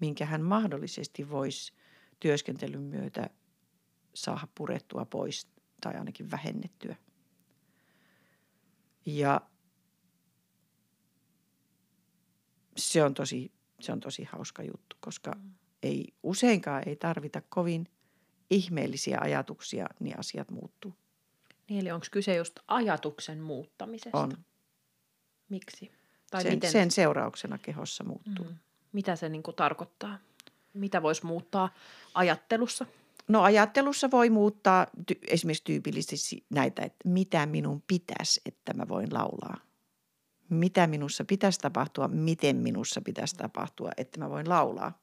minkä hän mahdollisesti voisi työskentelyn myötä saada purettua pois tai ainakin vähennettyä. Ja se on tosi, se on tosi hauska juttu, koska mm. Ei, useinkaan ei tarvita kovin ihmeellisiä ajatuksia, niin asiat muuttuu. Niin, eli onko kyse just ajatuksen muuttamisesta? On. Miksi? Tai sen, miten? sen seurauksena kehossa muuttuu. Mm. Mitä se niin kuin tarkoittaa? Mitä voisi muuttaa ajattelussa? No ajattelussa voi muuttaa ty- esimerkiksi tyypillisesti näitä, että mitä minun pitäisi, että mä voin laulaa. Mitä minussa pitäisi tapahtua, miten minussa pitäisi tapahtua, että mä voin laulaa.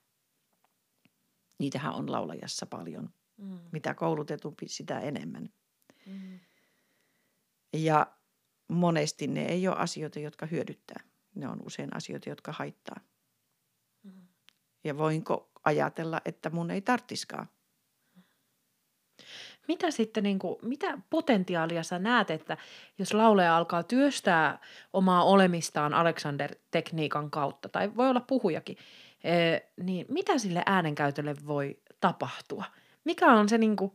Niitähän on laulajassa paljon. Mm. Mitä koulutetumpi, sitä enemmän. Mm. Ja monesti ne ei ole asioita, jotka hyödyttää. Ne on usein asioita, jotka haittaa. Ja voinko ajatella, että mun ei tarttiskaan. Mitä sitten, niin kuin, mitä potentiaalia sä näet, että jos lauleja alkaa työstää omaa olemistaan Alexander-tekniikan kautta, tai voi olla puhujakin, niin mitä sille äänenkäytölle voi tapahtua? Mikä on se niin kuin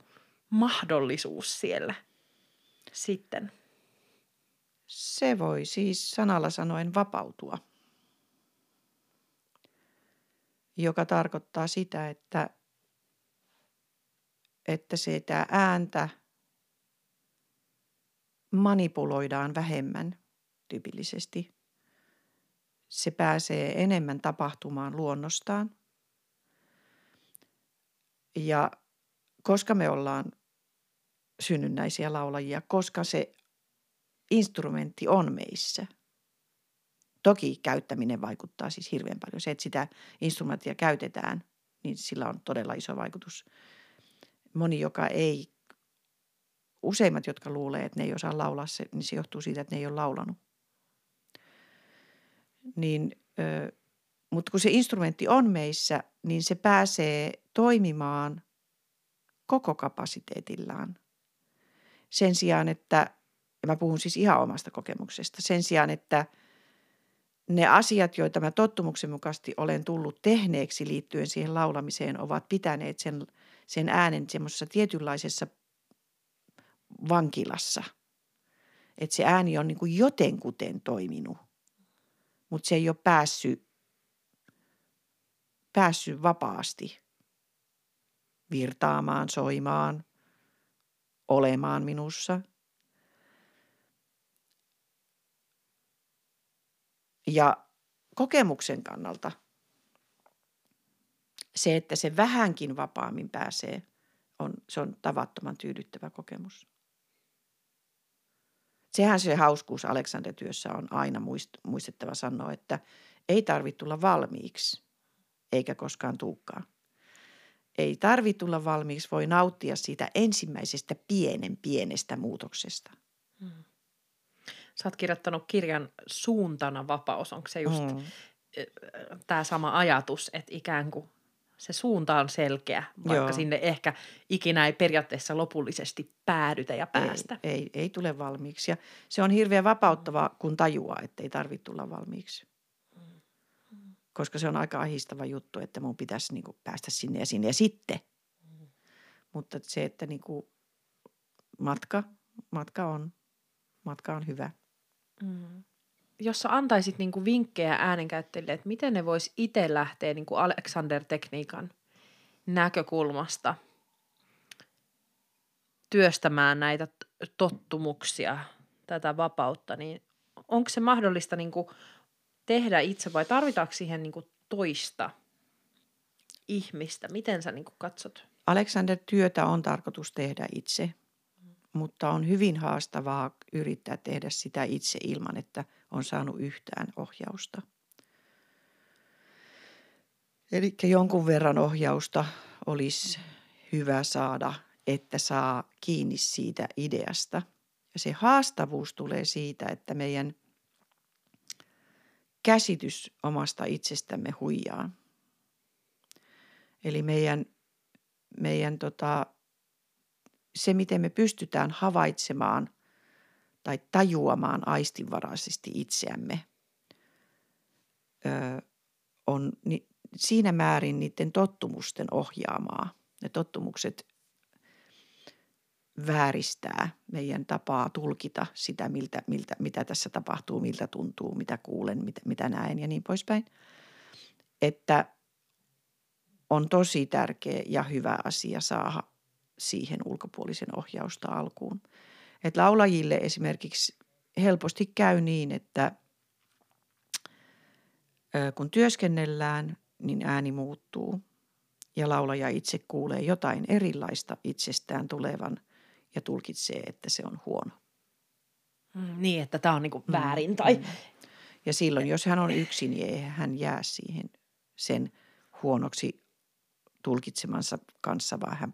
mahdollisuus siellä sitten? Se voi siis sanalla sanoen vapautua, joka tarkoittaa sitä, että, että sitä ääntä manipuloidaan vähemmän tyypillisesti. Se pääsee enemmän tapahtumaan luonnostaan. Ja koska me ollaan synnynnäisiä laulajia, koska se instrumentti on meissä. Toki käyttäminen vaikuttaa siis hirveän paljon. Se, että sitä instrumenttia käytetään, niin sillä on todella iso vaikutus. Moni, joka ei, useimmat, jotka luulee, että ne ei osaa laulaa, niin se johtuu siitä, että ne ei ole laulanut. Niin, ö, mutta kun se instrumentti on meissä, niin se pääsee toimimaan koko kapasiteetillaan. Sen sijaan, että ja mä puhun siis ihan omasta kokemuksesta, sen sijaan, että ne asiat, joita mä tottumuksen mukaisesti olen tullut tehneeksi liittyen siihen laulamiseen, ovat pitäneet sen, sen äänen semmoisessa tietynlaisessa vankilassa. Että se ääni on niin kuin jotenkuten toiminut, mutta se ei ole päässyt, päässyt vapaasti virtaamaan, soimaan, olemaan minussa – Ja kokemuksen kannalta se, että se vähänkin vapaammin pääsee, on, se on tavattoman tyydyttävä kokemus. Sehän se hauskuus Aleksander-työssä on aina muist, muistettava sanoa, että ei tarvitse tulla valmiiksi, eikä koskaan tuukkaa. Ei tarvitse tulla valmiiksi, voi nauttia siitä ensimmäisestä pienen pienestä muutoksesta. Hmm. Sä oot kirjoittanut kirjan Suuntana vapaus. Onko se just mm. tämä sama ajatus, että ikään kuin se suunta on selkeä, vaikka Joo. sinne ehkä ikinä ei periaatteessa lopullisesti päädytä ja päästä. Ei, ei, ei tule valmiiksi. Ja se on hirveän vapauttava, kun tajuaa, että ei tarvitse tulla valmiiksi. Koska se on aika ahistava juttu, että mun pitäisi niin kuin päästä sinne ja sinne ja sitten. Mutta se, että niin kuin matka, matka, on, matka on hyvä. Mm. Jos sä antaisit niinku vinkkejä äänenkäyttäjille, että miten ne vois itse lähteä niinku Alexander-tekniikan näkökulmasta työstämään näitä tottumuksia, tätä vapautta, niin onko se mahdollista niinku tehdä itse vai tarvitaanko siihen niinku toista ihmistä? Miten sä niinku katsot? Alexander-työtä on tarkoitus tehdä itse mutta on hyvin haastavaa yrittää tehdä sitä itse ilman, että on saanut yhtään ohjausta. Eli jonkun verran ohjausta olisi hyvä saada, että saa kiinni siitä ideasta. Ja se haastavuus tulee siitä, että meidän käsitys omasta itsestämme huijaa. Eli meidän, meidän tota, se, miten me pystytään havaitsemaan tai tajuamaan aistinvaraisesti itseämme, on siinä määrin niiden tottumusten ohjaamaa. Ne tottumukset vääristää meidän tapaa tulkita sitä, miltä, miltä, mitä tässä tapahtuu, miltä tuntuu, mitä kuulen, mitä, mitä näen ja niin poispäin. Että on tosi tärkeä ja hyvä asia saada siihen ulkopuolisen ohjausta alkuun. Et laulajille esimerkiksi helposti käy niin, että kun työskennellään, niin ääni muuttuu ja laulaja itse kuulee jotain erilaista itsestään tulevan ja tulkitsee, että se on huono. Mm, niin, että tämä on mm, väärin tai... Mm. Ja silloin, jos hän on yksin, niin ei hän jää siihen sen huonoksi tulkitsemansa kanssa, vaan hän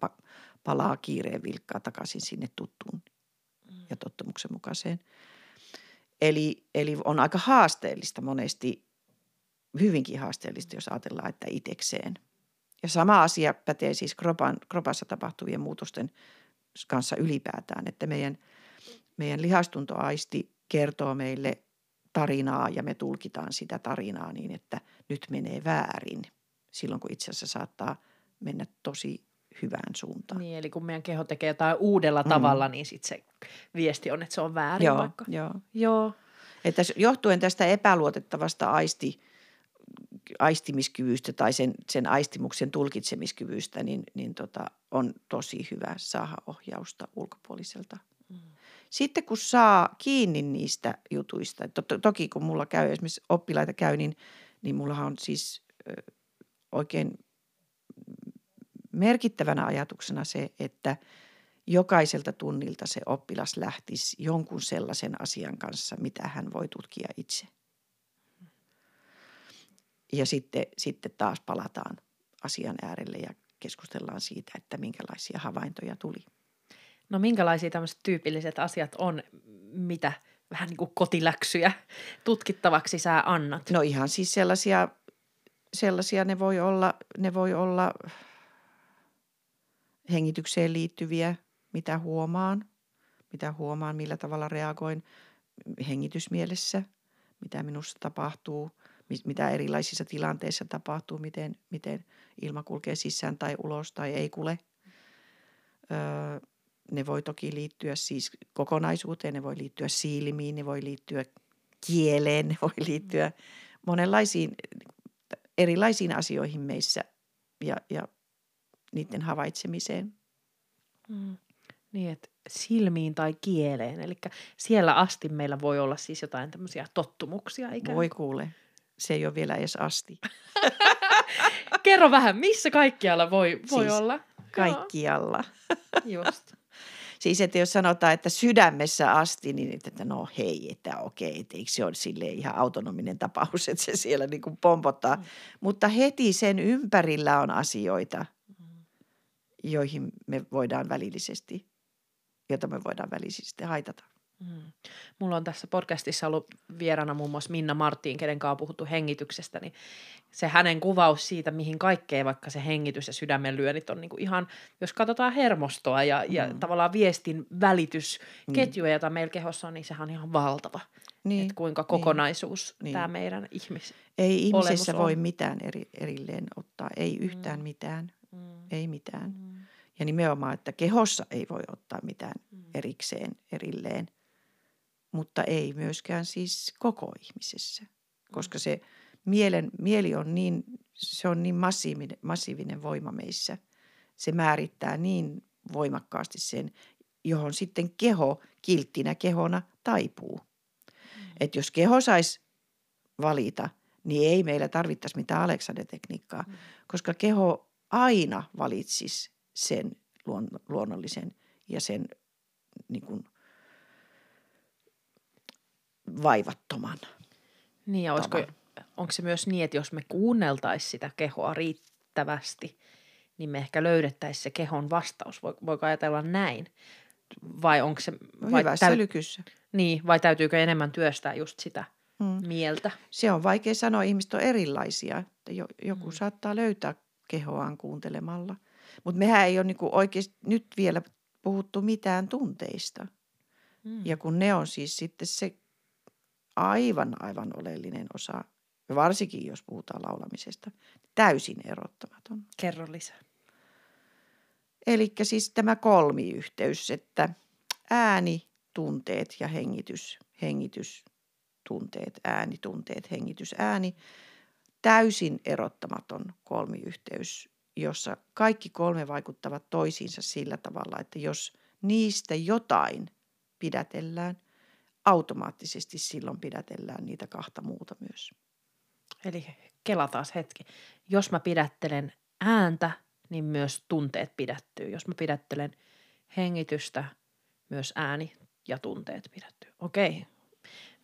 palaa kiireen vilkkaa takaisin sinne tuttuun ja tottumuksen mukaiseen. Eli, eli on aika haasteellista monesti, hyvinkin haasteellista, jos ajatellaan, että itekseen. Ja sama asia pätee siis kropan, kropassa tapahtuvien muutosten kanssa ylipäätään, että meidän, meidän lihastuntoaisti kertoo meille tarinaa ja me tulkitaan sitä tarinaa niin, että nyt menee väärin silloin, kun itse asiassa saattaa mennä tosi hyvään suuntaan. Niin, eli kun meidän keho tekee jotain uudella mm. tavalla, niin sitten se viesti on, että se on väärin joo, vaikka. joo. Joo. Että johtuen tästä epäluotettavasta aisti, aistimiskyvystä tai sen, sen aistimuksen tulkitsemiskyvystä, niin, niin tota, on tosi hyvä saada ohjausta ulkopuoliselta. Mm. Sitten kun saa kiinni niistä jutuista, to, to, toki kun mulla käy, esimerkiksi oppilaita käy, niin, niin mullahan on siis ö, oikein merkittävänä ajatuksena se, että jokaiselta tunnilta se oppilas lähtisi jonkun sellaisen asian kanssa, mitä hän voi tutkia itse. Ja sitten, sitten taas palataan asian äärelle ja keskustellaan siitä, että minkälaisia havaintoja tuli. No minkälaisia tämmöiset tyypilliset asiat on, mitä vähän niin kuin kotiläksyjä tutkittavaksi sä annat? No ihan siis sellaisia, sellaisia ne voi olla, ne voi olla hengitykseen liittyviä, mitä huomaan, mitä huomaan, millä tavalla reagoin hengitysmielessä, mitä minussa tapahtuu, mitä erilaisissa tilanteissa tapahtuu, miten, miten ilma kulkee sisään tai ulos tai ei kule. Öö, ne voi toki liittyä siis kokonaisuuteen, ne voi liittyä silmiin, ne voi liittyä kieleen, (laughs) ne voi liittyä monenlaisiin erilaisiin asioihin meissä ja, ja niiden havaitsemiseen. Mm. Niin, että silmiin tai kieleen. Eli siellä asti meillä voi olla siis jotain tämmöisiä tottumuksia. Ikään. Voi kuule, se ei ole vielä edes asti. (laughs) Kerro vähän, missä kaikkialla voi, voi siis olla? Kaikkialla. Just. (laughs) Siis, että jos sanotaan, että sydämessä asti, niin että no hei, että okei, että eikö se ole sille ihan autonominen tapaus, että se siellä niin kuin pompottaa. Mm. Mutta heti sen ympärillä on asioita, joihin me voidaan välillisesti, jota me voidaan välillisesti haitata. Mm. Mulla on tässä podcastissa ollut vieraana muun muassa Minna Marttiin, kenen kanssa on puhuttu hengityksestä, niin se hänen kuvaus siitä, mihin kaikkeen vaikka se hengitys ja sydämen lyönnit on niin kuin ihan, jos katsotaan hermostoa ja, mm. ja tavallaan viestin välitysketjuja, mm. jota meillä kehossa on, niin sehän on ihan valtava. Niin. Että kuinka niin. kokonaisuus niin. tämä meidän ihmis Ei ihmisessä on. voi mitään eri, erilleen ottaa, ei yhtään mm. mitään, mm. ei mitään. Mm. Ja nimenomaan, että kehossa ei voi ottaa mitään mm. erikseen, erilleen, mutta ei myöskään siis koko ihmisessä, koska mm. se mielen, mieli on niin, se on niin massiivinen, massiivinen voima meissä. Se määrittää niin voimakkaasti sen, johon sitten keho kilttinä kehona taipuu. Mm. Että jos keho saisi valita, niin ei meillä tarvittaisi mitään Alexander-tekniikkaa, mm. koska keho aina valitsisi sen luon, luonnollisen ja sen niin kuin, vaivattoman. Niin ja olisiko, onko se myös niin, että jos me kuunneltaisiin sitä kehoa riittävästi, niin me ehkä löydettäisiin se kehon vastaus. Voiko ajatella näin? Vai onko se... Vai Hyvässä täyt... lykyssä. Niin, vai täytyykö enemmän työstää just sitä hmm. mieltä? Se on vaikea sanoa. Ihmiset on erilaisia. Joku hmm. saattaa löytää kehoaan kuuntelemalla. Mutta mehän ei ole niinku oikeasti nyt vielä puhuttu mitään tunteista. Hmm. Ja kun ne on siis sitten se aivan, aivan oleellinen osa, varsinkin jos puhutaan laulamisesta, täysin erottamaton. Kerro lisää. Eli siis tämä kolmiyhteys, että ääni, tunteet ja hengitys, hengitys, tunteet, ääni, tunteet, hengitys, ääni, täysin erottamaton kolmiyhteys, jossa kaikki kolme vaikuttavat toisiinsa sillä tavalla, että jos niistä jotain pidätellään, automaattisesti silloin pidätellään niitä kahta muuta myös. Eli kela taas hetki. Jos mä pidättelen ääntä, niin myös tunteet pidättyy. Jos mä pidättelen hengitystä, myös ääni ja tunteet pidättyy. Okei,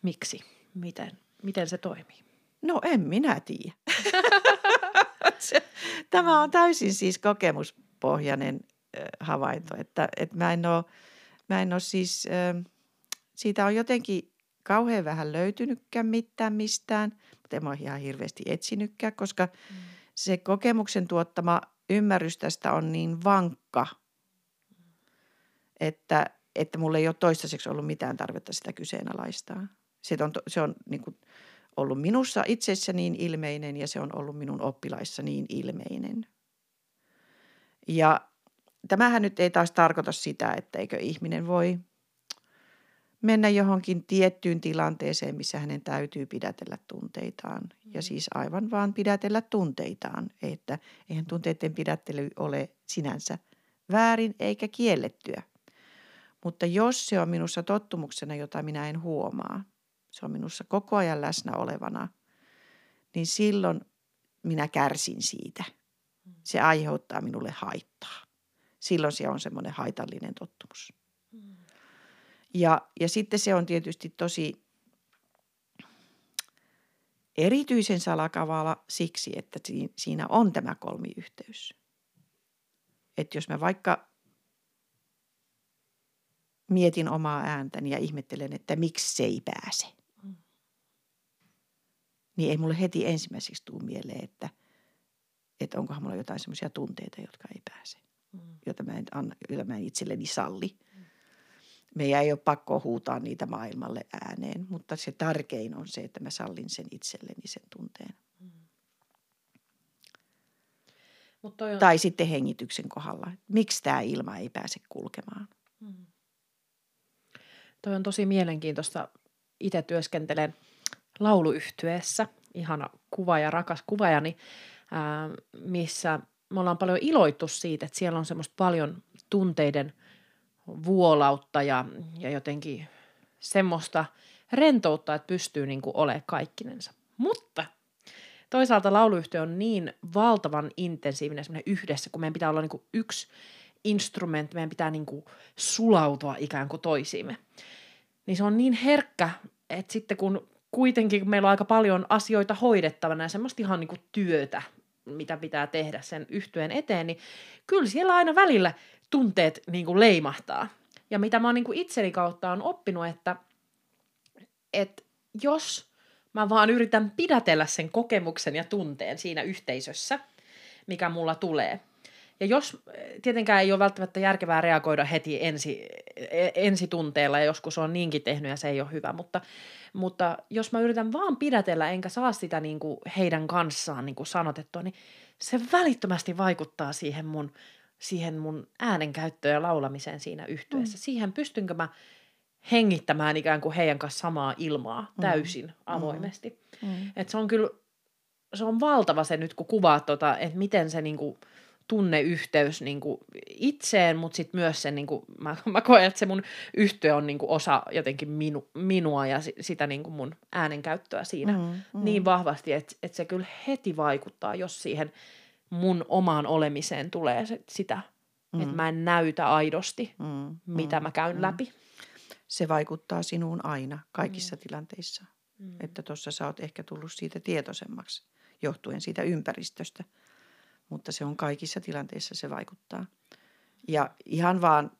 miksi? Miten, miten se toimii? No en minä tiedä. (laughs) Tämä on täysin siis kokemuspohjainen havainto, että, että mä en ole, mä en ole siis, siitä on jotenkin kauhean vähän löytynytkään mitään mistään, mutta en ole ihan hirveästi etsinytkään, koska mm. se kokemuksen tuottama ymmärrys tästä on niin vankka, että, että mulla ei ole toistaiseksi ollut mitään tarvetta sitä kyseenalaistaa. Se on, se on niin kuin ollut minussa itsessä niin ilmeinen ja se on ollut minun oppilaissa niin ilmeinen. Ja tämähän nyt ei taas tarkoita sitä, etteikö ihminen voi mennä johonkin tiettyyn tilanteeseen, missä hänen täytyy pidätellä tunteitaan. Ja mm. siis aivan vaan pidätellä tunteitaan, että eihän tunteiden pidättely ole sinänsä väärin eikä kiellettyä. Mutta jos se on minussa tottumuksena, jota minä en huomaa, se on minussa koko ajan läsnä olevana, niin silloin minä kärsin siitä. Se aiheuttaa minulle haittaa. Silloin se on semmoinen haitallinen tottumus. Ja, ja sitten se on tietysti tosi erityisen salakavala siksi, että siinä on tämä kolmiyhteys. Että jos mä vaikka mietin omaa ääntäni ja ihmettelen, että miksi se ei pääse. Niin ei mulle heti ensimmäiseksi tule mieleen, että, että onkohan mulla jotain semmoisia tunteita, jotka ei pääse, mm. joita mä en, anna, joita mä en itselleni salli. Mm. Meidän ei ole pakko huutaa niitä maailmalle ääneen, mutta se tärkein on se, että mä sallin sen itselleni sen tunteen. Mm. on... Tai sitten hengityksen kohdalla. Miksi tämä ilma ei pääse kulkemaan? Mm. Toi on tosi mielenkiintoista. Itse työskentelen lauluyhtyeessä, ihana kuva ja rakas kuvajani, ää, missä me ollaan paljon iloittu siitä, että siellä on semmoista paljon tunteiden vuolautta ja, ja jotenkin semmoista rentoutta, että pystyy niin kuin olemaan kaikkinensa. Mutta toisaalta lauluyhtiö on niin valtavan intensiivinen yhdessä, kun meidän pitää olla niin kuin yksi instrumentti, meidän pitää niin kuin sulautua ikään kuin toisiimme. Niin se on niin herkkä, että sitten kun kuitenkin kun meillä on aika paljon asioita hoidettavana ja semmoista ihan niin kuin työtä, mitä pitää tehdä sen yhtyeen eteen, niin kyllä siellä aina välillä tunteet niin kuin leimahtaa. Ja mitä mä oon niin itseni kautta on oppinut, että, että jos mä vaan yritän pidätellä sen kokemuksen ja tunteen siinä yhteisössä, mikä mulla tulee – ja jos tietenkään ei ole välttämättä järkevää reagoida heti ensi, e, ensitunteella, ja joskus on niinkin tehnyt ja se ei ole hyvä, mutta, mutta jos mä yritän vaan pidätellä enkä saa sitä niin kuin heidän kanssaan niin kuin sanotettua, niin se välittömästi vaikuttaa siihen mun, siihen mun äänenkäyttöön ja laulamiseen siinä yhteydessä. Mm. Siihen pystynkö mä hengittämään ikään kuin heidän kanssa samaa ilmaa mm. täysin mm. avoimesti. Mm. Et se on kyllä, se on valtava se nyt, kun kuvaat tota, että miten se niin kuin – tunneyhteys niin kuin itseen, mutta sitten myös se, niin kuin, mä, mä koen, että se mun yhtiö on niin kuin osa jotenkin minu, minua ja sitä niin kuin mun äänenkäyttöä siinä mm, mm. niin vahvasti, että, että se kyllä heti vaikuttaa, jos siihen mun omaan olemiseen tulee se, sitä, mm. että mä en näytä aidosti, mm, mitä mm, mä käyn mm. läpi. Se vaikuttaa sinuun aina, kaikissa mm. tilanteissa. Mm. Että tuossa sä oot ehkä tullut siitä tietoisemmaksi, johtuen siitä ympäristöstä – mutta se on kaikissa tilanteissa se vaikuttaa. Ja ihan vaan,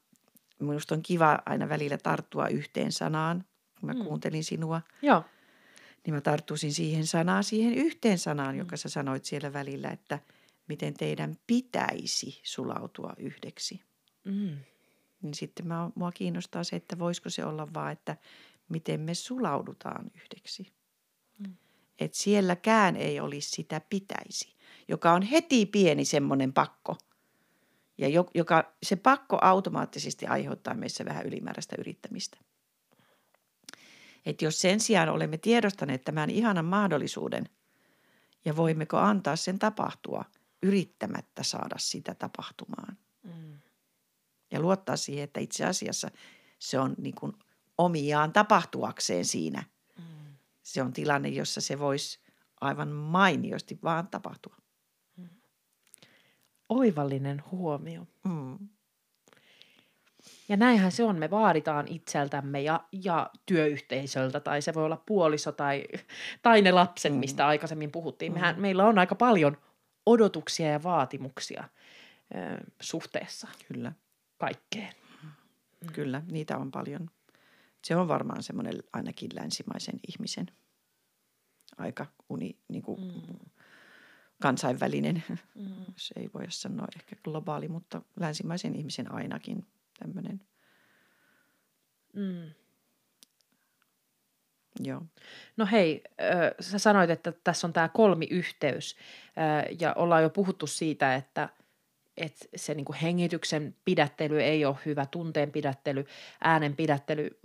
minusta on kiva aina välillä tarttua yhteen sanaan, kun mä mm. kuuntelin sinua. Joo. Niin mä tarttuisin siihen sanaan, siihen yhteen sanaan, mm. joka sä sanoit siellä välillä, että miten teidän pitäisi sulautua yhdeksi. Mm. Niin sitten mä, mua kiinnostaa se, että voisiko se olla vaan, että miten me sulaudutaan yhdeksi. Mm. Että sielläkään ei olisi sitä pitäisi joka on heti pieni semmoinen pakko. Ja joka, se pakko automaattisesti aiheuttaa meissä vähän ylimääräistä yrittämistä. Et jos sen sijaan olemme tiedostaneet tämän ihanan mahdollisuuden ja voimmeko antaa sen tapahtua yrittämättä saada sitä tapahtumaan. Mm. Ja luottaa siihen, että itse asiassa se on niin kuin omiaan tapahtuakseen siinä. Mm. Se on tilanne, jossa se voisi aivan mainiosti vaan tapahtua oivallinen huomio. Mm. Ja näinhän se on, me vaaditaan itseltämme ja, ja työyhteisöltä, tai se voi olla puoliso tai, tai ne lapset, mm. mistä aikaisemmin puhuttiin. Mm. Mehän, meillä on aika paljon odotuksia ja vaatimuksia ö, suhteessa Kyllä. kaikkeen. Mm. Kyllä, niitä on paljon. Se on varmaan semmoinen ainakin länsimaisen ihmisen aika uni, niin kuin, mm kansainvälinen, mm. (laughs) se ei voi sanoa ehkä globaali, mutta länsimaisen ihmisen ainakin tämmöinen. Mm. Joo. No hei, sä sanoit, että tässä on tämä kolmiyhteys ja ollaan jo puhuttu siitä, että, että se niin kuin hengityksen pidättely ei ole hyvä, tunteen pidättely, äänen pidättely.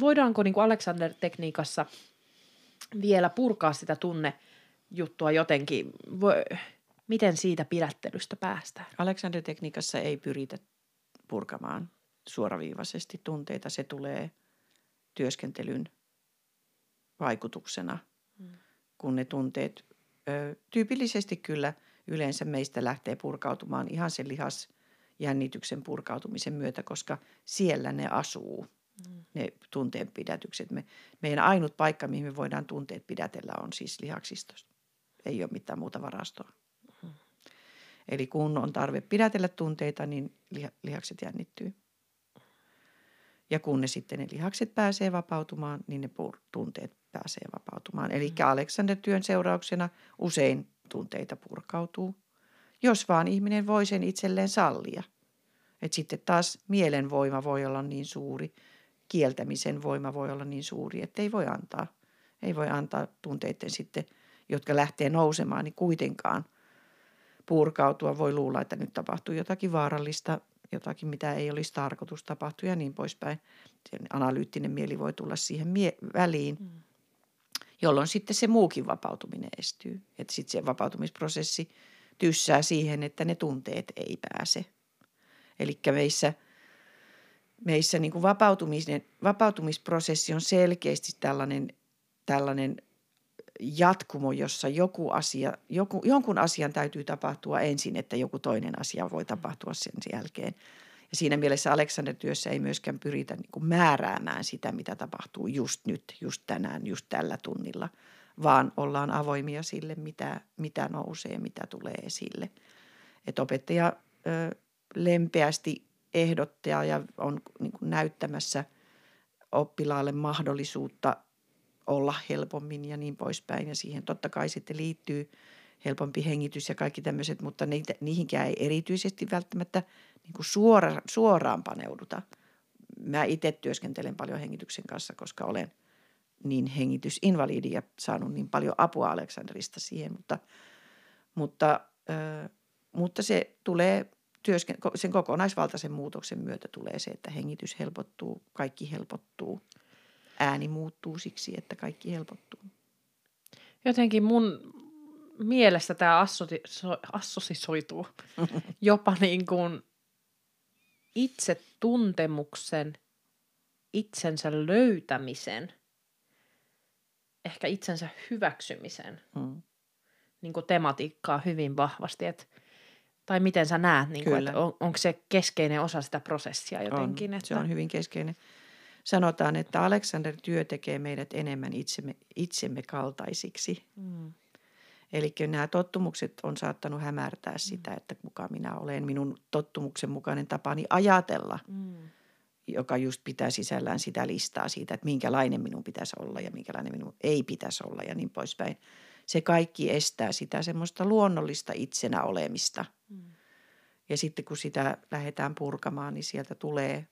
Voidaanko niin kuin Alexander-tekniikassa vielä purkaa sitä tunnejuttua jotenkin? Voi, miten siitä pidättelystä päästään? Alexander-tekniikassa ei pyritä purkamaan suoraviivaisesti tunteita. Se tulee työskentelyn vaikutuksena, mm. kun ne tunteet ö, tyypillisesti kyllä yleensä meistä lähtee purkautumaan ihan sen lihasjännityksen purkautumisen myötä, koska siellä ne asuu, mm. ne tunteen pidätykset. Me, meidän ainut paikka, mihin me voidaan tunteet pidätellä, on siis lihaksistosta. Ei ole mitään muuta varastoa. Mm. Eli kun on tarve pidätellä tunteita, niin lihakset jännittyy. Ja kun ne sitten ne lihakset pääsee vapautumaan, niin ne tunteet pääsee vapautumaan. Eli mm. Alexander-työn seurauksena usein tunteita purkautuu, jos vaan ihminen voi sen itselleen sallia. Et sitten taas mielen voima voi olla niin suuri, kieltämisen voima voi olla niin suuri, että ei voi antaa. Ei voi antaa tunteiden sitten, jotka lähtee nousemaan, niin kuitenkaan purkautua. Voi luulla, että nyt tapahtuu jotakin vaarallista, jotakin, mitä ei olisi tarkoitus tapahtua ja niin poispäin. Sen analyyttinen mieli voi tulla siihen mie- väliin, mm. jolloin sitten se muukin vapautuminen estyy. Että sitten se vapautumisprosessi tyssää siihen, että ne tunteet ei pääse. Eli meissä, meissä niin kuin vapautumisen, vapautumisprosessi on selkeästi tällainen, tällainen jatkumo, jossa joku asia, joku, jonkun asian täytyy tapahtua ensin, että joku toinen asia voi tapahtua sen jälkeen. Ja siinä mielessä Alexander-työssä ei myöskään pyritä niin kuin määräämään sitä, mitä tapahtuu just nyt, just tänään, just tällä tunnilla, vaan ollaan avoimia sille, mitä, mitä nousee, mitä tulee esille. Et opettaja ö, lempeästi ehdottaa ja on niin kuin näyttämässä oppilaalle mahdollisuutta olla helpommin ja niin poispäin. Ja siihen totta kai sitten liittyy helpompi hengitys ja kaikki tämmöiset, mutta niitä, niihinkään ei erityisesti välttämättä niin kuin suora, suoraan paneuduta. Mä itse työskentelen paljon hengityksen kanssa, koska olen niin hengitysinvalidi ja saanut niin paljon apua Aleksanderista siihen, mutta, mutta, äh, mutta se tulee työsken, sen kokonaisvaltaisen muutoksen myötä tulee se, että hengitys helpottuu, kaikki helpottuu – ääni muuttuu siksi, että kaikki helpottuu. Jotenkin mun mielestä tämä assosisoituu (laughs) jopa niin kuin itse tuntemuksen, itsensä löytämisen, ehkä itsensä hyväksymisen hmm. niin kuin tematiikkaa hyvin vahvasti. Et, tai miten sä näet, niin kuin, että on, onko se keskeinen osa sitä prosessia jotenkin? On, että... se on hyvin keskeinen sanotaan, että Alexander työ tekee meidät enemmän itsemme, itsemme kaltaisiksi. Mm. Eli nämä tottumukset on saattanut hämärtää sitä, mm. että kuka minä olen, minun tottumuksen mukainen tapani ajatella, mm. joka just pitää sisällään sitä listaa siitä, että minkälainen minun pitäisi olla ja minkälainen minun ei pitäisi olla ja niin poispäin. Se kaikki estää sitä semmoista luonnollista itsenä olemista. Mm. Ja sitten kun sitä lähdetään purkamaan, niin sieltä tulee,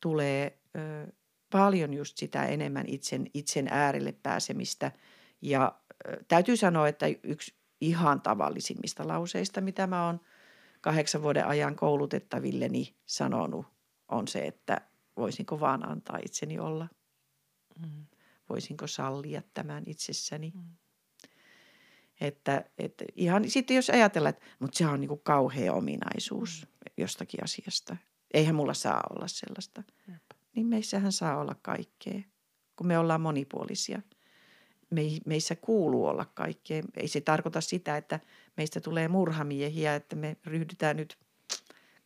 tulee ö, paljon just sitä enemmän itsen, itsen äärelle pääsemistä. Ja ö, täytyy sanoa, että yksi ihan tavallisimmista lauseista, mitä mä oon kahdeksan vuoden ajan koulutettavilleni sanonut, on se, että voisinko vaan antaa itseni olla. Mm. Voisinko sallia tämän itsessäni. Mm. Että, että ihan sitten jos ajatellaan, että mutta se on niin kuin kauhea ominaisuus mm. jostakin asiasta. Eihän mulla saa olla sellaista. Jep niin meissähän saa olla kaikkea, kun me ollaan monipuolisia. Me, meissä kuuluu olla kaikkea. Ei se tarkoita sitä, että meistä tulee murhamiehiä, että me ryhdytään nyt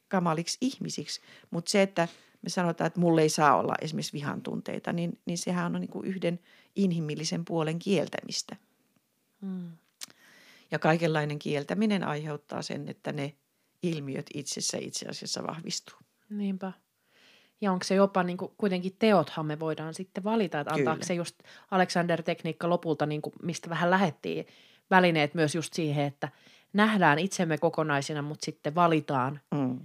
kamaliksi ihmisiksi. Mutta se, että me sanotaan, että mulle ei saa olla esimerkiksi vihan tunteita, niin, niin sehän on niin kuin yhden inhimillisen puolen kieltämistä. Hmm. Ja kaikenlainen kieltäminen aiheuttaa sen, että ne ilmiöt itsessä itse asiassa vahvistuu. Niinpä. Ja onko se jopa niin kuin, kuitenkin teothan me voidaan sitten valita, että antaako se just Alexander-tekniikka lopulta, niin kuin, mistä vähän lähettiin välineet myös just siihen, että nähdään itsemme kokonaisina, mutta sitten valitaan mm.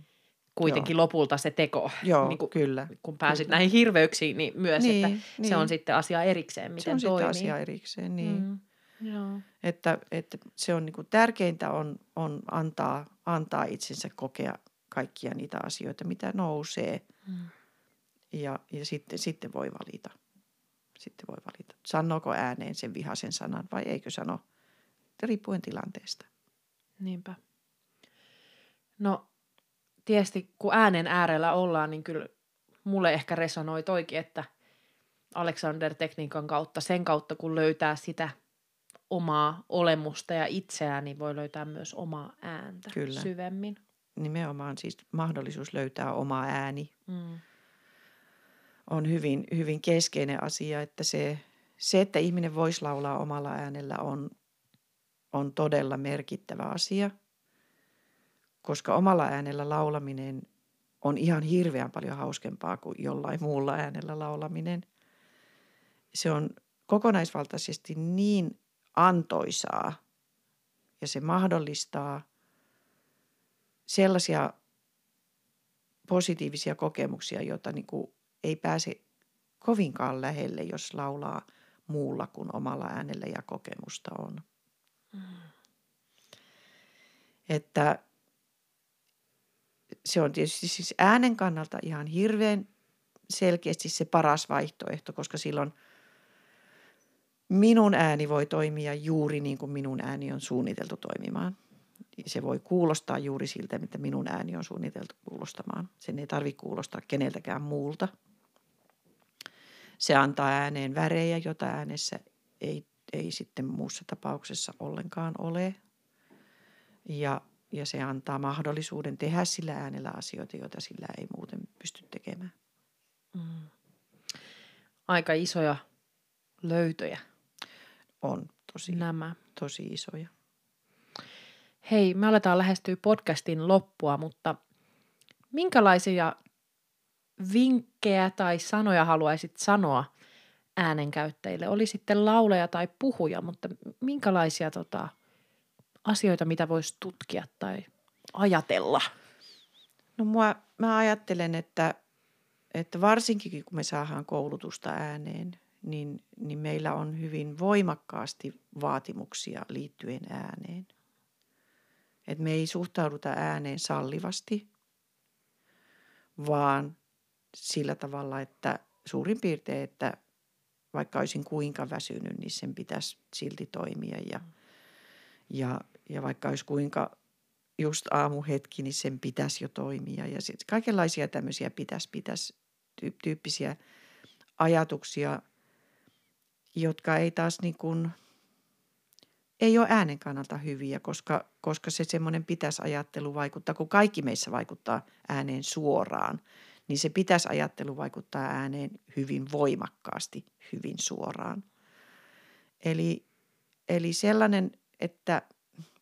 kuitenkin Joo. lopulta se teko. Joo, niin kuin, kyllä. Kun pääsit kyllä. näihin hirveyksiin, niin myös, niin, että niin. se on sitten asia erikseen, miten Se on toimii. sitten asia erikseen, niin. Mm. Joo. Että, että se on niin kuin tärkeintä on, on antaa, antaa itsensä kokea kaikkia niitä asioita, mitä nousee. Mm. Ja, ja sitten, sitten voi valita. Sitten voi valita. Sanooko ääneen sen vihaisen sanan vai eikö sano, riippuen tilanteesta. Niinpä. No, tietysti kun äänen äärellä ollaan, niin kyllä mulle ehkä resonoi toikin, että Alexander-tekniikan kautta, sen kautta kun löytää sitä omaa olemusta ja itseään, niin voi löytää myös omaa ääntä Kyllä. syvemmin. Nimenomaan siis mahdollisuus löytää oma ääni Mm. On hyvin, hyvin keskeinen asia, että se, se, että ihminen voisi laulaa omalla äänellä on, on todella merkittävä asia, koska omalla äänellä laulaminen on ihan hirveän paljon hauskempaa kuin jollain muulla äänellä laulaminen. Se on kokonaisvaltaisesti niin antoisaa ja se mahdollistaa sellaisia positiivisia kokemuksia, joita niin kuin ei pääse kovinkaan lähelle, jos laulaa muulla kuin omalla äänellä ja kokemusta on. Että se on tietysti siis äänen kannalta ihan hirveän selkeästi se paras vaihtoehto, koska silloin minun ääni voi toimia juuri niin kuin minun ääni on suunniteltu toimimaan. Se voi kuulostaa juuri siltä, mitä minun ääni on suunniteltu kuulostamaan. Sen ei tarvitse kuulostaa keneltäkään muulta. Se antaa ääneen värejä, jota äänessä ei, ei sitten muussa tapauksessa ollenkaan ole. Ja, ja se antaa mahdollisuuden tehdä sillä äänellä asioita, joita sillä ei muuten pysty tekemään. Mm. Aika isoja löytöjä On tosi, nämä. tosi isoja. Hei, me aletaan lähestyä podcastin loppua, mutta minkälaisia vinkkejä tai sanoja haluaisit sanoa äänenkäyttäjille? Oli sitten lauleja tai puhuja, mutta minkälaisia tota, asioita, mitä voisi tutkia tai ajatella? No mua, mä ajattelen, että, että varsinkin kun me saadaan koulutusta ääneen, niin, niin meillä on hyvin voimakkaasti vaatimuksia liittyen ääneen. Et me ei suhtauduta ääneen sallivasti, vaan sillä tavalla, että suurin piirtein, että vaikka olisin kuinka väsynyt, niin sen pitäisi silti toimia. Ja, ja, ja vaikka olisi kuinka just aamuhetki, niin sen pitäisi jo toimia. Ja sitten kaikenlaisia tämmöisiä pitäisi, pitäisi tyyppisiä ajatuksia, jotka ei taas niin kuin, ei ole äänen kannalta hyviä, koska, koska se semmoinen pitäisi ajattelu vaikuttaa, kun kaikki meissä vaikuttaa ääneen suoraan, niin se pitäisi ajattelu vaikuttaa ääneen hyvin voimakkaasti, hyvin suoraan. Eli, eli sellainen, että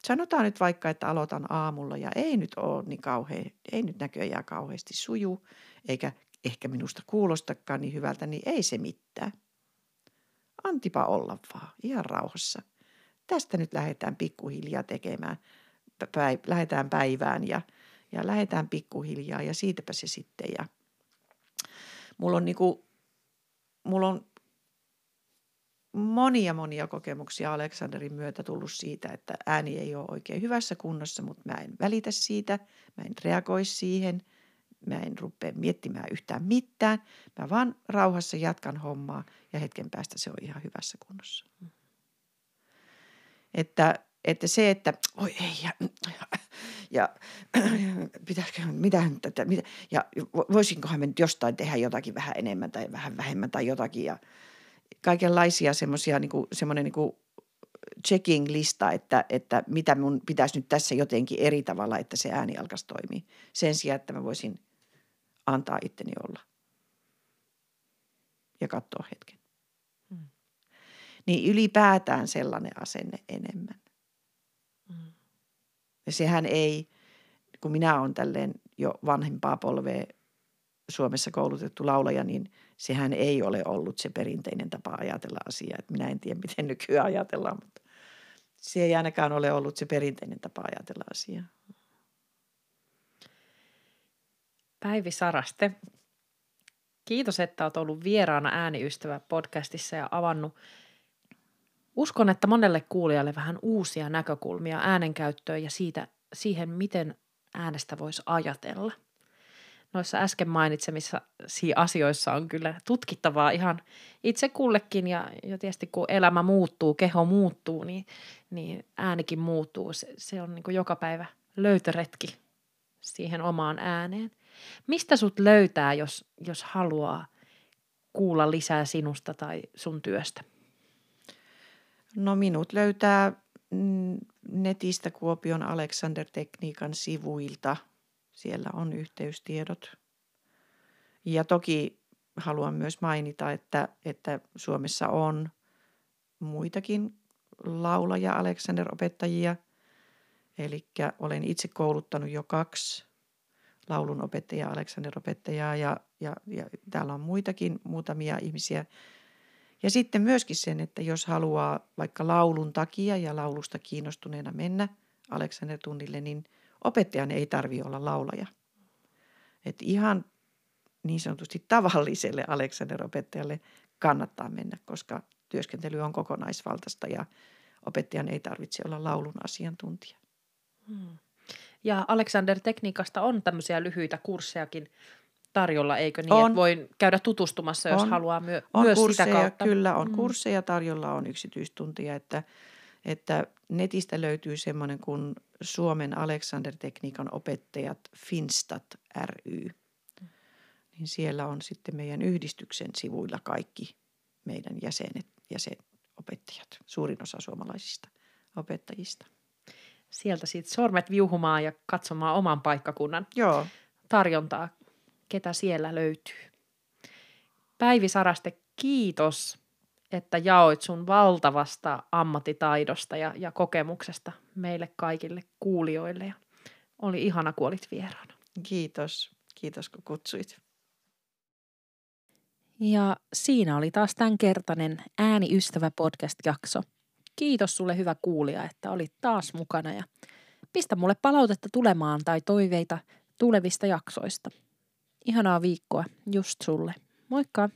sanotaan nyt vaikka, että aloitan aamulla ja ei nyt ole niin kauhean, ei nyt näköjään kauheasti suju, eikä ehkä minusta kuulostakaan niin hyvältä, niin ei se mitään. Antipa olla vaan, ihan rauhassa. Tästä nyt lähdetään pikkuhiljaa tekemään, päiv- lähdetään päivään ja, ja lähdetään pikkuhiljaa ja siitäpä se sitten. Ja mulla on niinku, mulla on monia monia kokemuksia Aleksanderin myötä tullut siitä, että ääni ei ole oikein hyvässä kunnossa, mutta mä en välitä siitä, mä en reagoi siihen, mä en rupea miettimään yhtään mitään. Mä vaan rauhassa jatkan hommaa ja hetken päästä se on ihan hyvässä kunnossa. Että, että se, että oi ei ja, ja (clears throat) pitäisikö, mitä, tätä, mitä, ja voisinkohan me nyt jostain tehdä jotakin vähän enemmän tai vähän vähemmän tai jotakin ja kaikenlaisia semmoisia, niin semmoinen niin checking-lista, että, että mitä mun pitäisi nyt tässä jotenkin eri tavalla, että se ääni alkaisi toimia. Sen sijaan, että mä voisin antaa itteni olla ja katsoa hetken. Mm. Niin ylipäätään sellainen asenne enemmän. Ja sehän ei, kun minä olen tälleen jo vanhempaa polvea Suomessa koulutettu laulaja, niin sehän ei ole ollut se perinteinen tapa ajatella asiaa. Että minä en tiedä, (laughs) miten nykyään ajatellaan, mutta se ei ainakaan ole ollut se perinteinen tapa ajatella asiaa. Päivi Saraste, kiitos, että olet ollut vieraana Ääniystävä podcastissa ja avannut Uskon, että monelle kuulijalle vähän uusia näkökulmia äänenkäyttöön ja siitä, siihen, miten äänestä voisi ajatella. Noissa äsken mainitsemissa asioissa on kyllä tutkittavaa ihan itse kullekin ja, ja tietysti kun elämä muuttuu, keho muuttuu, niin, niin äänikin muuttuu. Se, se on niin kuin joka päivä löytöretki siihen omaan ääneen. Mistä sut löytää, jos, jos haluaa kuulla lisää sinusta tai sun työstä? No minut löytää mm, netistä Kuopion Alexander Tekniikan sivuilta. Siellä on yhteystiedot. Ja toki haluan myös mainita, että, että Suomessa on muitakin laulaja Alexander-opettajia. Eli olen itse kouluttanut jo kaksi laulun opettajaa, Alexander-opettajaa ja, ja, ja täällä on muitakin muutamia ihmisiä, ja sitten myöskin sen, että jos haluaa vaikka laulun takia ja laulusta kiinnostuneena mennä Aleksander-tunnille, niin opettajan ei tarvi olla laulaja. Et ihan niin sanotusti tavalliselle Aleksander-opettajalle kannattaa mennä, koska työskentely on kokonaisvaltaista ja opettajan ei tarvitse olla laulun asiantuntija. Hmm. Ja Alexander-tekniikasta on tämmöisiä lyhyitä kurssejakin tarjolla, eikö niin? On. Että voi käydä tutustumassa, jos on. haluaa myö- on myös kursseja, sitä kautta. Kyllä, on mm. kursseja tarjolla, on yksityistuntia, että, että netistä löytyy semmoinen kuin Suomen Alexander-tekniikan opettajat Finstat ry. Niin siellä on sitten meidän yhdistyksen sivuilla kaikki meidän jäsenet, jäsenopettajat, suurin osa suomalaisista opettajista. Sieltä sitten sormet viuhumaan ja katsomaan oman paikkakunnan Joo. tarjontaa ketä siellä löytyy. Päivi Saraste, kiitos, että jaoit sun valtavasta ammattitaidosta ja, ja kokemuksesta meille kaikille kuulijoille. Ja oli ihana, kun olit vieraana. Kiitos. Kiitos, kun kutsuit. Ja siinä oli taas tämänkertainen Ääniystävä podcast-jakso. Kiitos sulle hyvä kuulija, että olit taas mukana ja pistä mulle palautetta tulemaan tai toiveita tulevista jaksoista. Ihanaa viikkoa just sulle. Moikka!